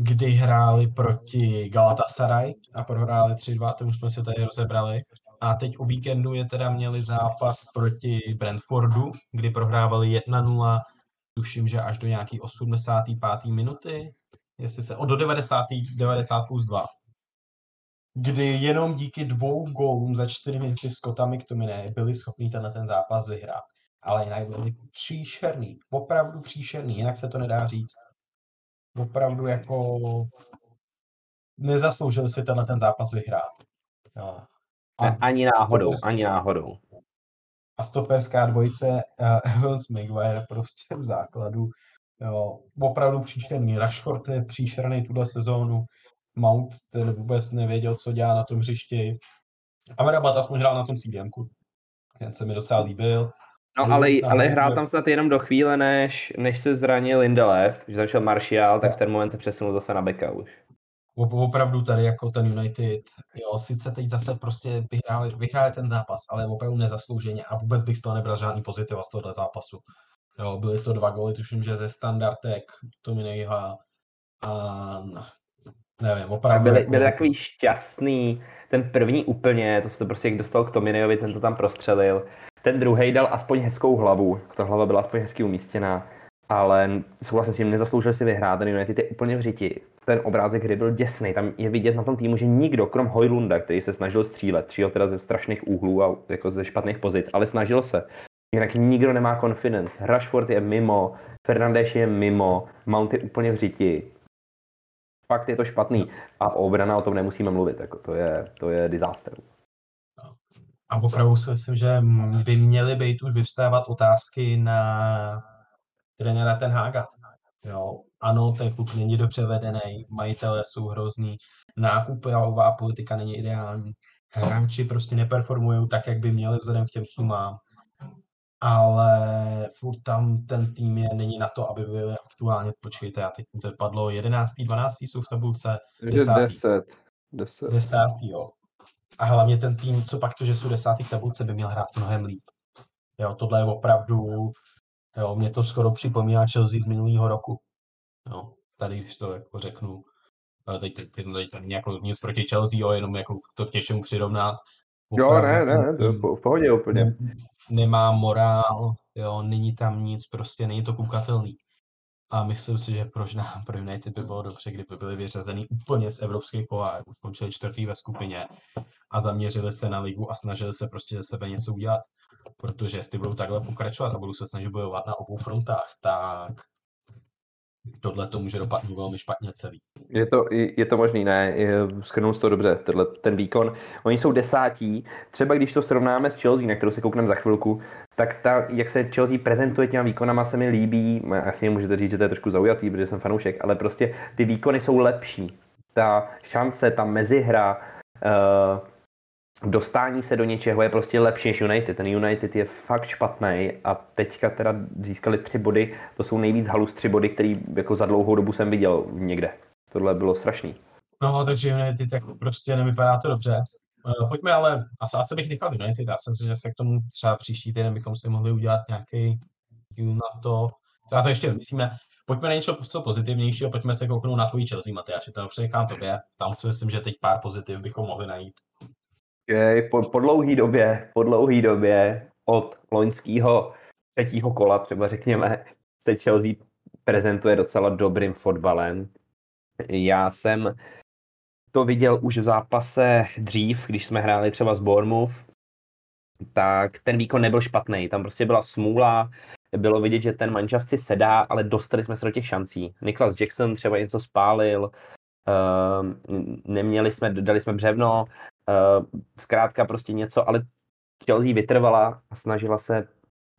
kdy hráli proti Galatasaray a prohráli 3-2, to už jsme si tady rozebrali. A teď o víkendu je teda měli zápas proti Brentfordu, kdy prohrávali 1-0, tuším, že až do nějaký 85. minuty, jestli se, o do 90. 90 plus 2. Kdy jenom díky dvou gólům za čtyři minuty Scotta McTominay byli schopni tenhle ten zápas vyhrát. Ale jinak byli příšerný, opravdu příšerný, jinak se to nedá říct. Opravdu jako nezasloužil si tenhle ten zápas vyhrát. No. A ani náhodou, stoperská, ani náhodou. A stoperská dvojice uh, Evans Maguire prostě v základu Jo, opravdu příšerný. Rashford je příšerný tuhle sezónu. Mount ten vůbec nevěděl, co dělá na tom hřišti. Amrabat aspoň hrál na tom CDM. Ten se mi docela líbil. No ale, ale hrál tam snad jenom do chvíle, než, než se zranil Lindelef, že začal Martial, tak v ten moment se přesunul zase na beka už. Opravdu tady jako ten United, jo, sice teď zase prostě vyhráli, vyhráli ten zápas, ale opravdu nezaslouženě a vůbec bych z toho nebral žádný pozitiva z tohohle zápasu. Jo, byly to dva goly, tuším, že ze standardek to mi nejhá. A nevím, opravdu. Byli, jako... byli takový šťastný, ten první úplně, to se prostě jak dostal k Tominejovi, ten to tam prostřelil. Ten druhý dal aspoň hezkou hlavu, ta hlava byla aspoň hezky umístěná, ale souhlasím s tím, nezasloužil si vyhrát, ten United je úplně v řiti. Ten obrázek hry byl děsný, tam je vidět na tom týmu, že nikdo, krom Hojlunda, který se snažil střílet, střílel teda ze strašných úhlů a jako ze špatných pozic, ale snažil se, Jinak nikdo nemá confidence. Rashford je mimo, Fernandes je mimo, Mount je úplně v řiti. Fakt je to špatný. A o obrana o tom nemusíme mluvit. Jako to, je, to je disaster. A opravdu si myslím, že by měly být už vyvstávat otázky na trenéra Ten Haga. Jo, ano, ten klub není dobře vedený, majitelé jsou hrozný, nákupová politika není ideální, hráči prostě neperformují tak, jak by měli vzhledem k těm sumám ale furt tam ten tým je, není na to, aby byli aktuálně, počkejte, já teď to padlo 11. 12. jsou v tabulce, 10. 10. 10. 10. jo. A hlavně ten tým, co pak to, že jsou 10. v tabulce, by měl hrát mnohem líp. Jo, tohle je opravdu, jo, mě to skoro připomíná Chelsea z minulého roku. Jo, tady, když to jako řeknu, teď, teď, teď, teď nějakou nic proti Chelsea, jo, jenom jako to těžším přirovnat, Jo, ne, ne, to v pohodě úplně. Nemá morál, jo, není tam nic, prostě není to koukatelný. A myslím si, že pro, pro United by bylo dobře, kdyby byli vyřazení úplně z evropských pohár. Skončili čtvrtý ve skupině a zaměřili se na ligu a snažili se prostě ze sebe něco udělat. protože jestli budou takhle pokračovat a budou se snažit bojovat na obou frontách, tak tohle to může dopadnout velmi špatně celý. Je to, je to možný, ne, schrnul to dobře, tenhle, ten výkon. Oni jsou desátí, třeba když to srovnáme s Chelsea, na kterou se koukneme za chvilku, tak ta, jak se Chelsea prezentuje těma výkonama, se mi líbí. Asi mi můžete říct, že to je trošku zaujatý, protože jsem fanoušek, ale prostě ty výkony jsou lepší. Ta šance, ta mezihra, uh, dostání se do něčeho je prostě lepší než United. Ten United je fakt špatný a teďka teda získali tři body. To jsou nejvíc halus tři body, který jako za dlouhou dobu jsem viděl někde. Tohle bylo strašný. No, takže United tak prostě nevypadá to dobře. Uh, pojďme ale, asi, asi bych nechal United, já jsem si, že se k tomu třeba příští týden bychom si mohli udělat nějaký díl na to. Já to ještě myslíme. Pojďme na něco co pozitivnějšího, pojďme se kouknout na tvojí Chelsea, Matyáši, to přenechám tobě. Tam si myslím, že teď pár pozitiv bychom mohli najít. Po, po dlouhý době, po dlouhý době od loňského třetího kola, třeba řekněme, se Chelsea prezentuje docela dobrým fotbalem. Já jsem to viděl už v zápase dřív, když jsme hráli třeba s Bournemouth, tak ten výkon nebyl špatný. Tam prostě byla smůla, bylo vidět, že ten manžaft si sedá, ale dostali jsme se do těch šancí. Niklas Jackson třeba něco spálil, uh, neměli jsme, dali jsme břevno, zkrátka prostě něco, ale Chelsea vytrvala a snažila se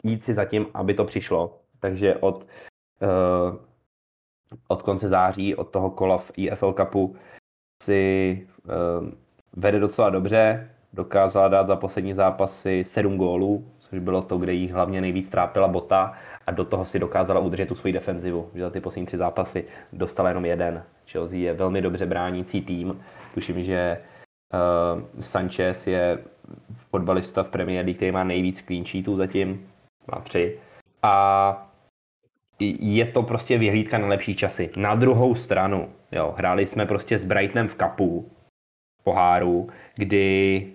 jít si zatím, aby to přišlo. Takže od, uh, od konce září, od toho kola v EFL Cupu si uh, vede docela dobře, dokázala dát za poslední zápasy sedm gólů, což bylo to, kde jí hlavně nejvíc trápila bota a do toho si dokázala udržet tu svoji defenzivu, že za ty poslední tři zápasy dostala jenom jeden. Chelsea je velmi dobře bránící tým, tuším, že uh, Sanchez je fotbalista v Premier League, který má nejvíc clean sheetů zatím, má tři. A je to prostě vyhlídka na lepší časy. Na druhou stranu, jo, hráli jsme prostě s Brightonem v kapu, poháru, kdy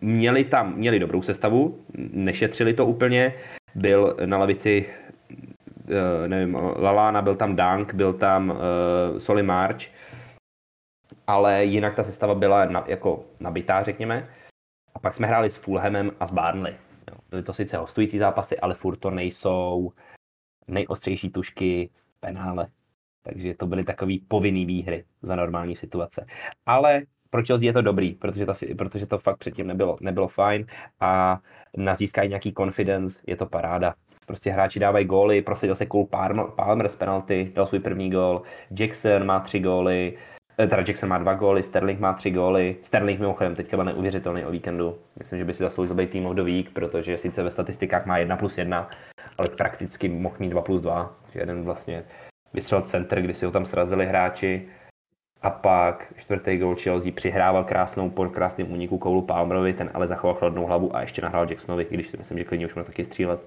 měli tam, měli dobrou sestavu, nešetřili to úplně, byl na lavici eh, nevím, Lalana, byl tam Dank, byl tam uh, Soli March, ale jinak ta sestava byla na, jako nabitá, řekněme. A pak jsme hráli s Fulhamem a s Barnley. Jo. Byly to sice hostující zápasy, ale furt to nejsou nejostřejší tušky penále. Takže to byly takové povinné výhry za normální situace. Ale pro Chelsea je to dobrý, protože, ta, protože to fakt předtím nebylo, nebylo fajn a na získání nějaký confidence je to paráda. Prostě hráči dávají góly, prosadil se Cole Palmer z penalty, dal svůj první gól, Jackson má tři góly, teda Jackson má dva góly, Sterling má tři góly. Sterling mimochodem teďka byl neuvěřitelný o víkendu. Myslím, že by si zasloužil být tým of the week, protože sice ve statistikách má 1 plus 1, ale prakticky mohl mít 2 plus 2. Jeden vlastně vystřelil center, kdy si ho tam srazili hráči a pak čtvrtý gol Chelsea přihrával krásnou po krásným úniku Koulu Palmerovi, ten ale zachoval chladnou hlavu a ještě nahrál Jacksonovi, když si myslím, že klidně už mohl taky střílet.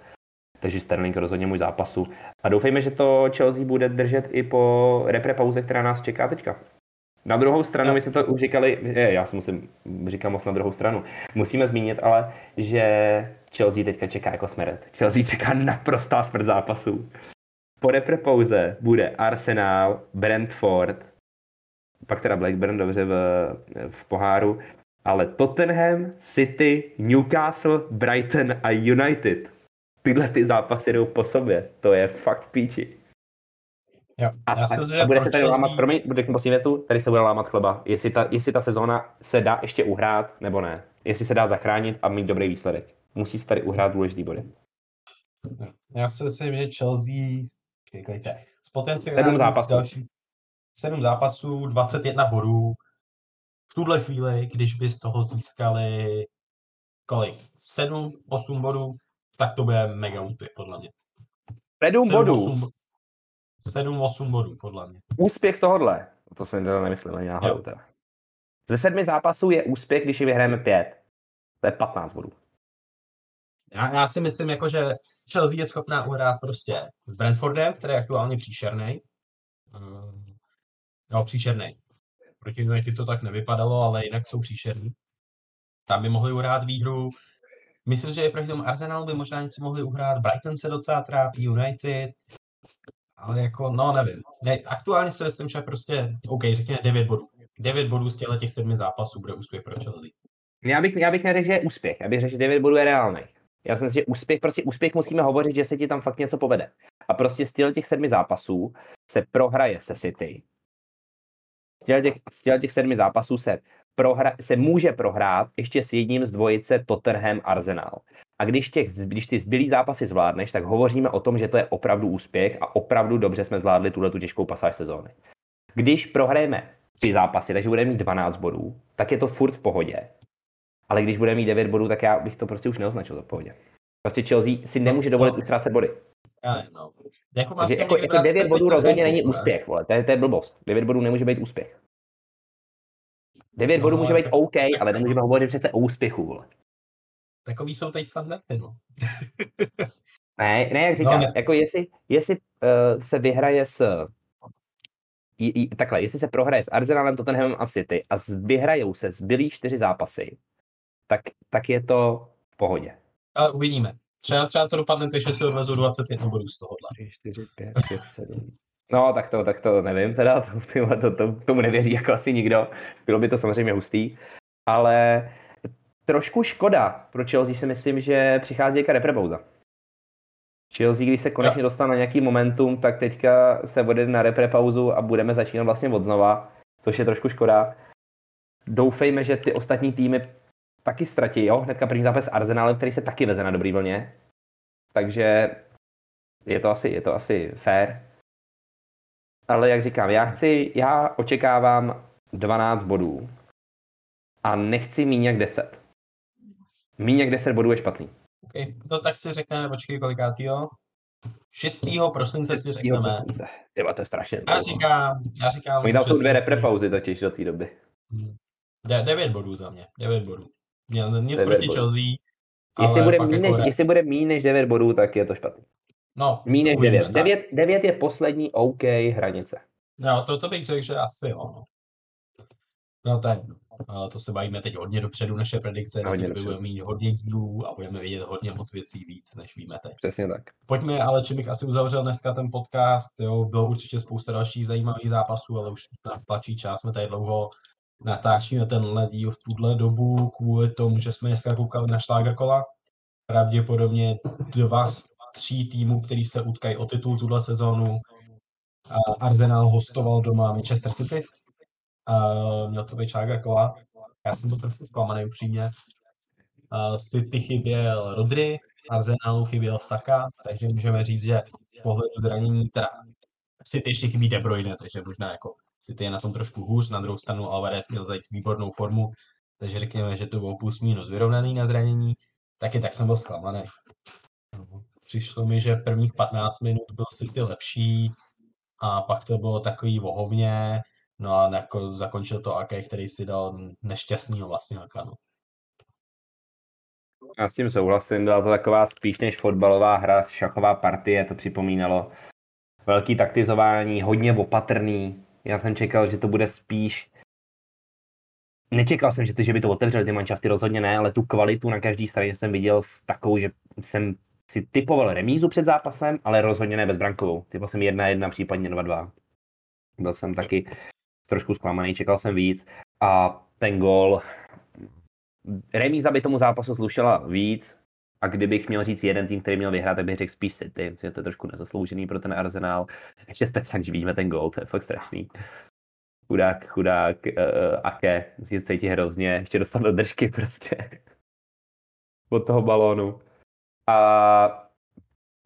Takže Sterling rozhodně můj zápasu. A doufejme, že to Chelsea bude držet i po repre pauze, která nás čeká teďka. Na druhou stranu, my jsme to už říkali, je, já si musím, říkám moc na druhou stranu, musíme zmínit ale, že Chelsea teďka čeká jako smrt. Chelsea čeká naprostá smrt zápasů. Po repre pauze bude Arsenal, Brentford, pak teda Blackburn dobře v, v poháru, ale Tottenham, City, Newcastle, Brighton a United. Tyhle ty zápasy jdou po sobě. To je fakt píči. Jo, a, já a, a bude se tady lámat, promiň, bude poslední větu, tady se bude lámat chleba. Jestli ta, jestli ta sezóna se dá ještě uhrát, nebo ne. Jestli se dá zachránit a mít dobrý výsledek. Musí se tady uhrát důležitý body. Já si myslím, že Chelsea, čekajte, s potenciálem další, 7 zápasů, 21 bodů. V tuhle chvíli, když by z toho získali kolik? 7, 8 bodů, tak to bude mega úspěch, podle mě. 7 bodů? 7, 8 bodů, podle mě. Úspěch z tohohle? To jsem teda nemyslel ani náhodou. Teda. Ze sedmi zápasů je úspěch, když je vyhrajeme pět. To je 15 bodů. Já, já si myslím, jako, že Chelsea je schopná uhrát prostě s Brentfordem, který je aktuálně příšerný. No, příšerný. Proti United to tak nevypadalo, ale jinak jsou příšerní. Tam by mohli uhrát výhru. Myslím, že i proti tomu Arsenal by možná něco mohli uhrát. Brighton se docela trápí, United. Ale jako, no nevím. Ne, aktuálně se myslím, že prostě, OK, řekněme 9 bodů. 9 bodů z těchto těch sedmi zápasů bude úspěch pro Chelsea. Já bych, já bych neřekl, že je úspěch. Já bych řekl, že 9 bodů je reálný. Já si myslím, že úspěch, prostě úspěch musíme hovořit, že se ti tam fakt něco povede. A prostě z těch sedmi zápasů se prohraje se City. Z těch, z těch sedmi zápasů se, prohra, se může prohrát ještě s jedním z dvojice Tottenham Arsenal. A když, těch, když ty zbylý zápasy zvládneš, tak hovoříme o tom, že to je opravdu úspěch a opravdu dobře jsme zvládli tuhle tu těžkou pasáž sezóny. Když prohrajeme tři zápasy, takže budeme mít 12 bodů, tak je to furt v pohodě. Ale když budeme mít 9 bodů, tak já bych to prostě už neoznačil za pohodě. Prostě Chelsea si nemůže dovolit utrácet body. Ale no. Jako, vlastně jako, jako 9 bodů rozhodně není úspěch, vole. To je, to je blbost. 9 bodů nemůže být úspěch. 9 no, bodů může být OK, ale nemůžeme hovořit přece o úspěchu, vole. Takový jsou teď standardy, no. ne, ne, jak říkám, no, jako jestli, jestli uh, se vyhraje s i, i, takhle, jestli se prohraje s Arsenalem, Tottenhamem a City a vyhrajou se zbylý čtyři zápasy, tak, tak je to v pohodě. A uvidíme. Třeba, třeba to dopadne tak, že si odvezu 21 bodů z tohohle. 3, 4, 5, 5, 7. No, tak to, tak to nevím teda, to, to, to, tomu nevěří jako asi nikdo. Bylo by to samozřejmě hustý, ale trošku škoda pro Chelsea si myslím, že přichází jaká reprepouza. Chelsea, když se konečně dostal na nějaký momentum, tak teďka se odjede na reprepauzu a budeme začínat vlastně od znova, což je trošku škoda. Doufejme, že ty ostatní týmy taky ztratí, jo? Hnedka první zápas s Arsenalem, který se taky veze na dobrý vlně. Takže je to asi, je to asi fair. Ale jak říkám, já chci, já očekávám 12 bodů a nechci míň jak 10. Míň jak 10 bodů je špatný. Okay. No tak si řekneme, počkej, kolikátýho? 6. prosince si řekneme. Prosince. Tyba, to je strašně. Já říkám, já říkám. Oni tam jsou dvě reprepauzy totiž do té doby. Hmm. De- 9 bodů za mě, 9 bodů. Měl nic proti bodů. Chelsea. Jestli bude, míň než, jako... jestli bude míň než 9 bodů, tak je to špatný. No, míň než 9. 9. 9 je poslední OK hranice. No, to, to bych řekl, že asi jo. No, no tak, to se bavíme teď hodně dopředu, naše predikce, hodně na budeme mít hodně dílů a budeme vědět hodně moc věcí víc, než víme teď. Přesně tak. Pojďme, ale čím bych asi uzavřel dneska ten podcast, jo, bylo určitě spousta dalších zajímavých zápasů, ale už nás tlačí čas, jsme tady dlouho natáčíme tenhle díl v tuhle dobu kvůli tomu, že jsme dneska koukali na šlágerkola. Pravděpodobně dva z tří týmů, který se utkají o titul tuhle sezónu. Arsenal hostoval doma Manchester City. Měl to být šlágerkola. Já jsem to trošku zklamaný upřímně. City chyběl Rodry, Arsenalu chyběl Saka, takže můžeme říct, že pohledu zranění, teda City ještě chybí De Bruyne, takže možná jako City je na tom trošku hůř, na druhou stranu Alvarez měl zajít výbornou formu, takže řekněme, že to bylo plus minus vyrovnaný na zranění, taky tak jsem byl zklamaný. Přišlo mi, že prvních 15 minut byl City lepší a pak to bylo takový vohovně, no a jako zakončil to Ake, který si dal nešťastný vlastně na kanu. Já s tím souhlasím, byla to taková spíš než fotbalová hra, šachová partie, to připomínalo. Velký taktizování, hodně opatrný, já jsem čekal, že to bude spíš Nečekal jsem, že, ty, že by to otevřeli ty manšafty, rozhodně ne, ale tu kvalitu na každé straně jsem viděl v takovou, že jsem si typoval remízu před zápasem, ale rozhodně ne bezbrankovou. Typoval jsem jedna jedna, případně dva dva. Byl jsem taky trošku zklamaný, čekal jsem víc a ten gol, remíza by tomu zápasu slušela víc, a kdybych měl říct jeden tým, který měl vyhrát, tak bych řekl spíš City. Že to je trošku nezasloužený pro ten Arsenal. Ještě speciálně, když vidíme ten gol, to je fakt strašný. Chudák, chudák, uh, Ake, musí se cítit hrozně, ještě dostat do držky prostě od toho balónu. A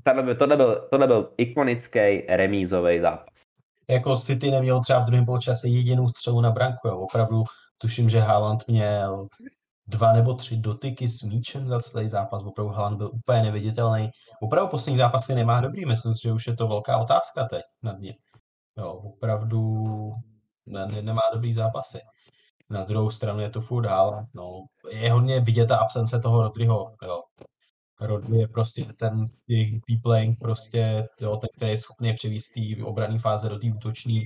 tohle, tohle, byl, tohle byl ikonický remízový zápas. Jako City neměl třeba v druhém poločase jedinou střelu na branku, jo. opravdu tuším, že Haaland měl dva nebo tři dotyky s míčem za celý zápas. Opravdu Haaland byl úplně neviditelný. Opravdu poslední zápasy nemá dobrý, myslím si, že už je to velká otázka teď na dně. Jo, opravdu ne, ne, nemá dobrý zápasy. Na druhou stranu je to furt dál. No, je hodně vidět ta absence toho Rodryho. Jo. Rodry je prostě ten jejich deep playing, prostě, jo, ten, který je schopný přivést té obrané fáze do té útoční.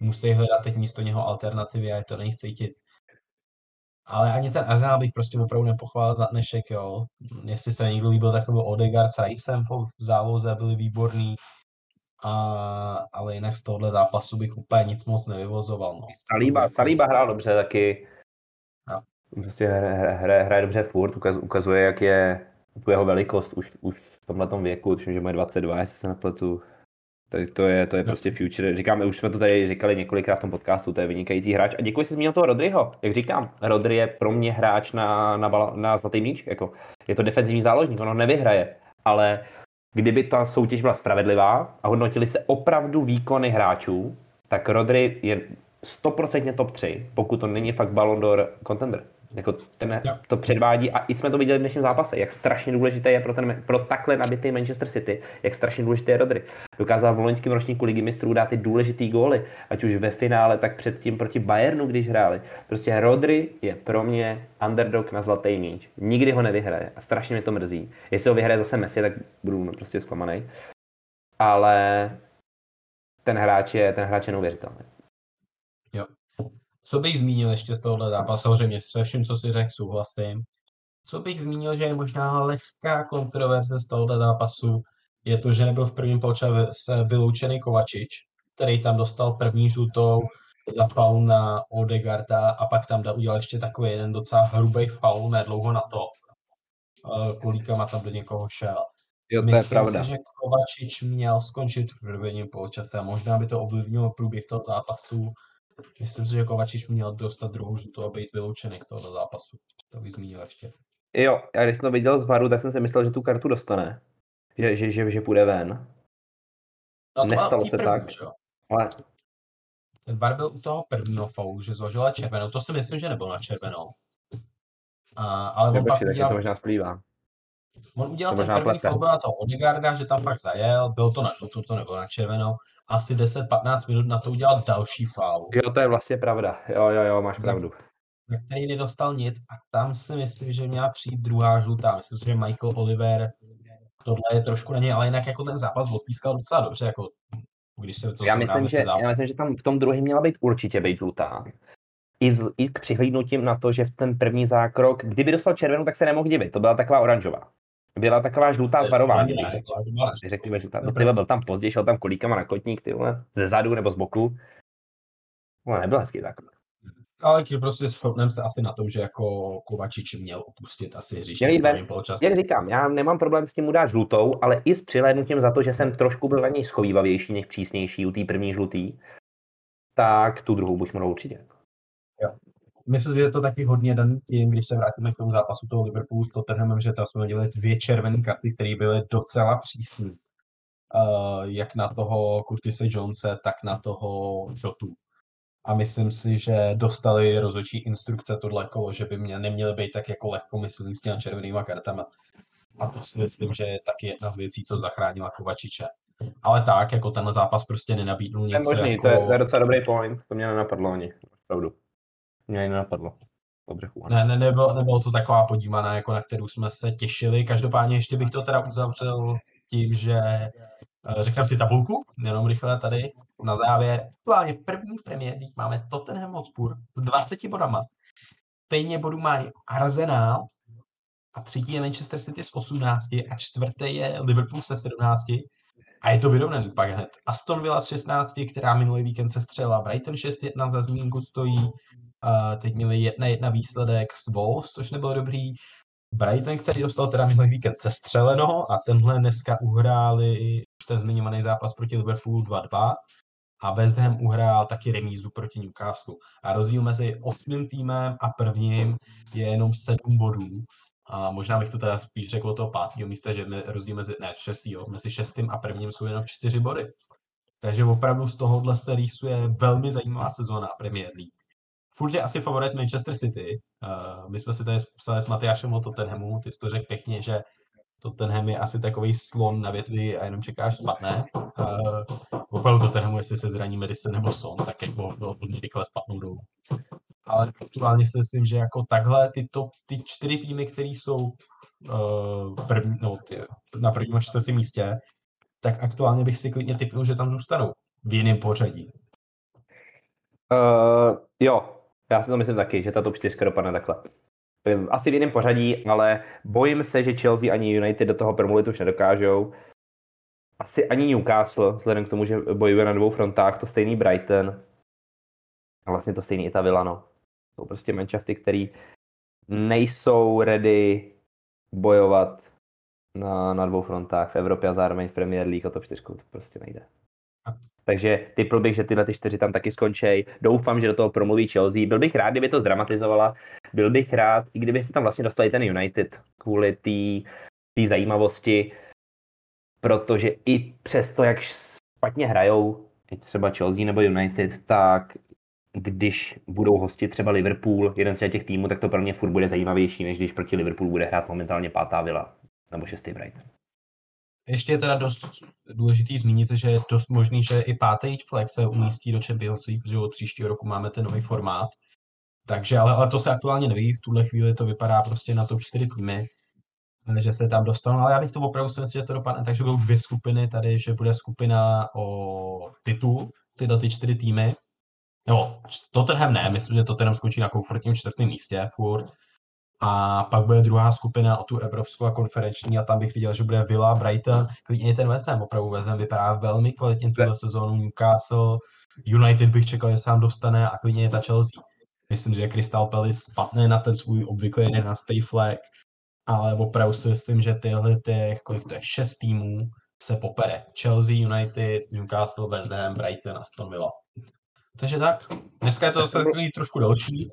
Musí hledat teď místo něho alternativy a je to není cítit ale ani ten Arsenal bych prostě opravdu nepochválil za dnešek, jo. Jestli se někdo líbil, tak byl Odegaard s Ricem v záloze, byli výborný. A, ale jinak z tohohle zápasu bych úplně nic moc nevyvozoval. No. Saliba, Saliba hrál dobře taky. No. Prostě hraje, hraje, hraje dobře furt, ukazuje, jak je tu jeho velikost už, už v tomhle věku, tuším, že má 22, jestli se nepletu. Tak to je, to je prostě future. Říkáme, už jsme to tady říkali několikrát v tom podcastu, to je vynikající hráč. A děkuji, že jsi zmínil toho Rodryho. Jak říkám, Rodry je pro mě hráč na, na, bala, na zlatý míč. Jako, je to defenzivní záložník, ono nevyhraje. Ale kdyby ta soutěž byla spravedlivá a hodnotili se opravdu výkony hráčů, tak Rodry je 100% top 3, pokud to není fakt Ballon d'Or contender. Jako ten to předvádí a i jsme to viděli v dnešním zápase, jak strašně důležité je pro, ten, pro takhle nabitý Manchester City, jak strašně důležité je Rodry. Dokázal v loňském ročníku ligy mistrů dát ty důležitý góly, ať už ve finále, tak předtím proti Bayernu, když hráli. Prostě Rodry je pro mě underdog na zlatý míč. Nikdy ho nevyhraje a strašně mě to mrzí. Jestli ho vyhraje zase Messi, tak budu prostě zklamaný. Ale ten hráč je, ten hráč je neuvěřitelný. Co bych zmínil ještě z tohohle zápasu? Samozřejmě se vším, co si řekl, souhlasím. Co bych zmínil, že je možná lehká kontroverze z tohohle zápasu, je to, že nebyl v prvním poločase vyloučený Kovačič, který tam dostal první žlutou za faul na Odegarda a pak tam udělal ještě takový jeden docela hrubý faul, nedlouho na to. Kolíkama tam do někoho šel. Jo, to Myslím je pravda. si, že Kovačič měl skončit v prvním poločase a možná by to ovlivnilo průběh toho zápasu Myslím si, že Kovačič měl dostat druhou žlutou a být vyloučený z tohoto zápasu. To bych zmínil ještě. Jo, já když jsem to viděl z varu, tak jsem si myslel, že tu kartu dostane. Že, že, že, že půjde ven. No, Nestalo se první, tak. Ale... Ten bar byl u toho prvního faulu, že zvažovala červenou. To si myslím, že nebyl na červenou. A, ale on pak udělal... to možná splývá. On udělal ten první faul na toho Odegarda, že tam pak zajel, byl to na žlutou, to nebylo na červenou asi 10-15 minut na to udělat další faul. Jo, to je vlastně pravda. Jo, jo, jo, máš pravdu. Na který nedostal nic a tam si myslím, že měla přijít druhá žlutá. Myslím si, že Michael Oliver tohle je trošku na něj, ale jinak jako ten zápas odpískal docela dobře, jako když se to já myslím, že, já myslím, že tam v tom druhém měla být určitě být žlutá. I, z, I k přihlídnutím na to, že v ten první zákrok, kdyby dostal červenou, tak se nemohl divit. To byla taková oranžová byla taková žlutá zvarování. Řekněme, že tam, ty byl tam později, šel tam kolíkama na kotník, ty vole, ze zadu nebo z boku. Ale nebyl hezký tak. Ale prostě shodneme se asi na tom, že jako Kovačič měl opustit asi hřiště. Jak říkám, já nemám problém s tím mu dát žlutou, ale i s přilédnutím za to, že jsem trošku byl na něj schovývavější než přísnější u té první žlutý, tak tu druhou buď mohl určitě. Myslím, že je to taky hodně daný tím, když se vrátíme k tomu zápasu toho Liverpoolu s Tottenhamem, že tam jsme měli dvě červené karty, které byly docela přísné. Uh, jak na toho Curtise Jonese, tak na toho Jotu. A myslím si, že dostali rozhodčí instrukce tohle kolo, že by mě neměly být tak jako lehkomyslný s těmi červenýma kartama. A to si myslím, že je taky jedna z věcí, co zachránila Kovačiče. Ale tak, jako ten zápas prostě nenabídnul nic. možný, jako... to, je, to je docela dobrý point, to mě nenapadlo ani, pravdu mě ani nenapadlo. Ne, ne, nebylo, nebylo to taková podívaná, jako na kterou jsme se těšili. Každopádně ještě bych to teda uzavřel tím, že eh, řekneme si tabulku, jenom rychle tady na závěr. Aktuálně první v Premier máme Tottenham Hotspur s 20 bodama. Stejně bodů mají Arsenal a třetí je Manchester City s 18 a čtvrtý je Liverpool se 17 a je to vyrovnaný pak hned. Aston Villa z 16, která minulý víkend se střela. Brighton 6-1 za zmínku stojí. Uh, teď měli jedna jedna výsledek s Wolves, což nebylo dobrý. Brighton, který dostal teda minulý víkend sestřeleno a tenhle dneska uhráli ten zmiňovaný zápas proti Liverpoolu 2-2 a West Ham uhrál taky remízu proti Newcastle. A rozdíl mezi osmým týmem a prvním je jenom sedm bodů. A možná bych to teda spíš řekl toho pátého místa, že rozdíl mezi, ne, šestýho, mezi šestým a prvním jsou jenom čtyři body. Takže opravdu z tohohle se rýsuje velmi zajímavá sezóna Premier League. Furt je asi favorit Manchester City. Uh, my jsme si tady psali s Matyášem o Tottenhamu, ty jsi to řekl pěkně, že Tottenham je asi takový slon na větvi a jenom čekáš spadne. Uh, opravdu Tottenhamu, jestli se zraní Madison nebo Son, tak jako hodně rychle spadnou dolů ale aktuálně si myslím, že jako takhle ty, top, ty čtyři týmy, které jsou uh, první, no, ty, na prvním a čtvrtém místě, tak aktuálně bych si klidně typnul, že tam zůstanou v jiném pořadí. Uh, jo, já si to myslím taky, že ta top 4 dopadne takhle. Asi v jiném pořadí, ale bojím se, že Chelsea ani United do toho promluvit už nedokážou. Asi ani Newcastle, vzhledem k tomu, že bojuje na dvou frontách, to stejný Brighton. A vlastně to stejný i ta Villa, no jsou prostě manšafty, které nejsou ready bojovat na, na dvou frontách v Evropě a zároveň v Premier League o top 4, to prostě nejde. Takže typl bych, že tyhle ty čtyři tam taky skončí. Doufám, že do toho promluví Chelsea. Byl bych rád, kdyby to zdramatizovala. Byl bych rád, i kdyby se tam vlastně dostali ten United kvůli té zajímavosti, protože i přesto, jak špatně hrajou, třeba Chelsea nebo United, tak když budou hostit třeba Liverpool, jeden z těch týmů, tak to pro mě furt bude zajímavější, než když proti Liverpoolu bude hrát momentálně pátá vila nebo šestý Brighton. Ještě je teda dost důležitý zmínit, že je dost možný, že i pátý flex se umístí do Champions League, protože od příštího roku máme ten nový formát. Takže, ale, ale to se aktuálně neví, v tuhle chvíli to vypadá prostě na top 4 týmy, že se tam dostanou, ale já bych to opravdu si myslím, že to dopadne takže budou dvě skupiny tady, že bude skupina o titul, tyhle ty čtyři týmy, nebo Tottenham ne, myslím, že Tottenham skončí na komfortním čtvrtém místě furt, a pak bude druhá skupina o tu evropskou a konferenční a tam bych viděl, že bude Villa, Brighton, klidně ten West Ham, opravdu West Ham vypadá velmi kvalitně tuhle sezónu, Newcastle, United bych čekal, že tam dostane a klidně je ta Chelsea. Myslím, že Crystal Palace spadne na ten svůj obvyklý 11. flag, ale opravdu si myslím, že tyhle těch, kolik to je, šest týmů se popere. Chelsea, United, Newcastle, West Ham, Brighton a Aston Villa. Takže tak, dneska je to zase takový trošku další,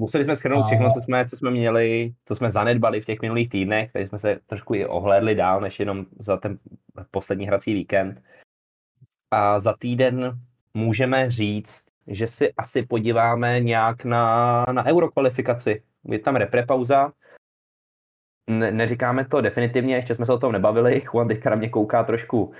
Museli jsme schrnout všechno, co jsme, co jsme měli, co jsme zanedbali v těch minulých týdnech, takže jsme se trošku i ohlédli dál, než jenom za ten poslední hrací víkend. A za týden můžeme říct, že si asi podíváme nějak na, na eurokvalifikaci. Je tam reprepauza, ne, neříkáme to definitivně, ještě jsme se o tom nebavili. Juan teďka na mě kouká trošku uh,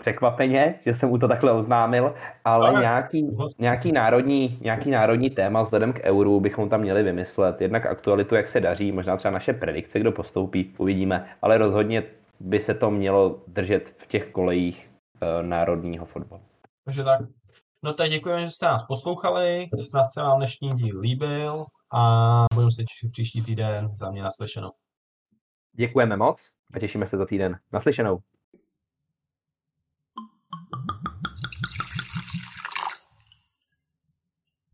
překvapeně, že jsem mu to takhle oznámil, ale ale nějaký, nějaký, národní, nějaký národní téma vzhledem k euru bychom tam měli vymyslet. Jednak aktualitu, jak se daří, možná třeba naše predikce, kdo postoupí, uvidíme, ale rozhodně by se to mělo držet v těch kolejích uh, národního fotbalu. Takže tak. No tak děkujeme, že jste nás poslouchali, snad se vám dnešní díl líbil a budeme se těšit příští týden za mě naslyšenou. Děkujeme moc a těšíme se za týden. Naslyšenou.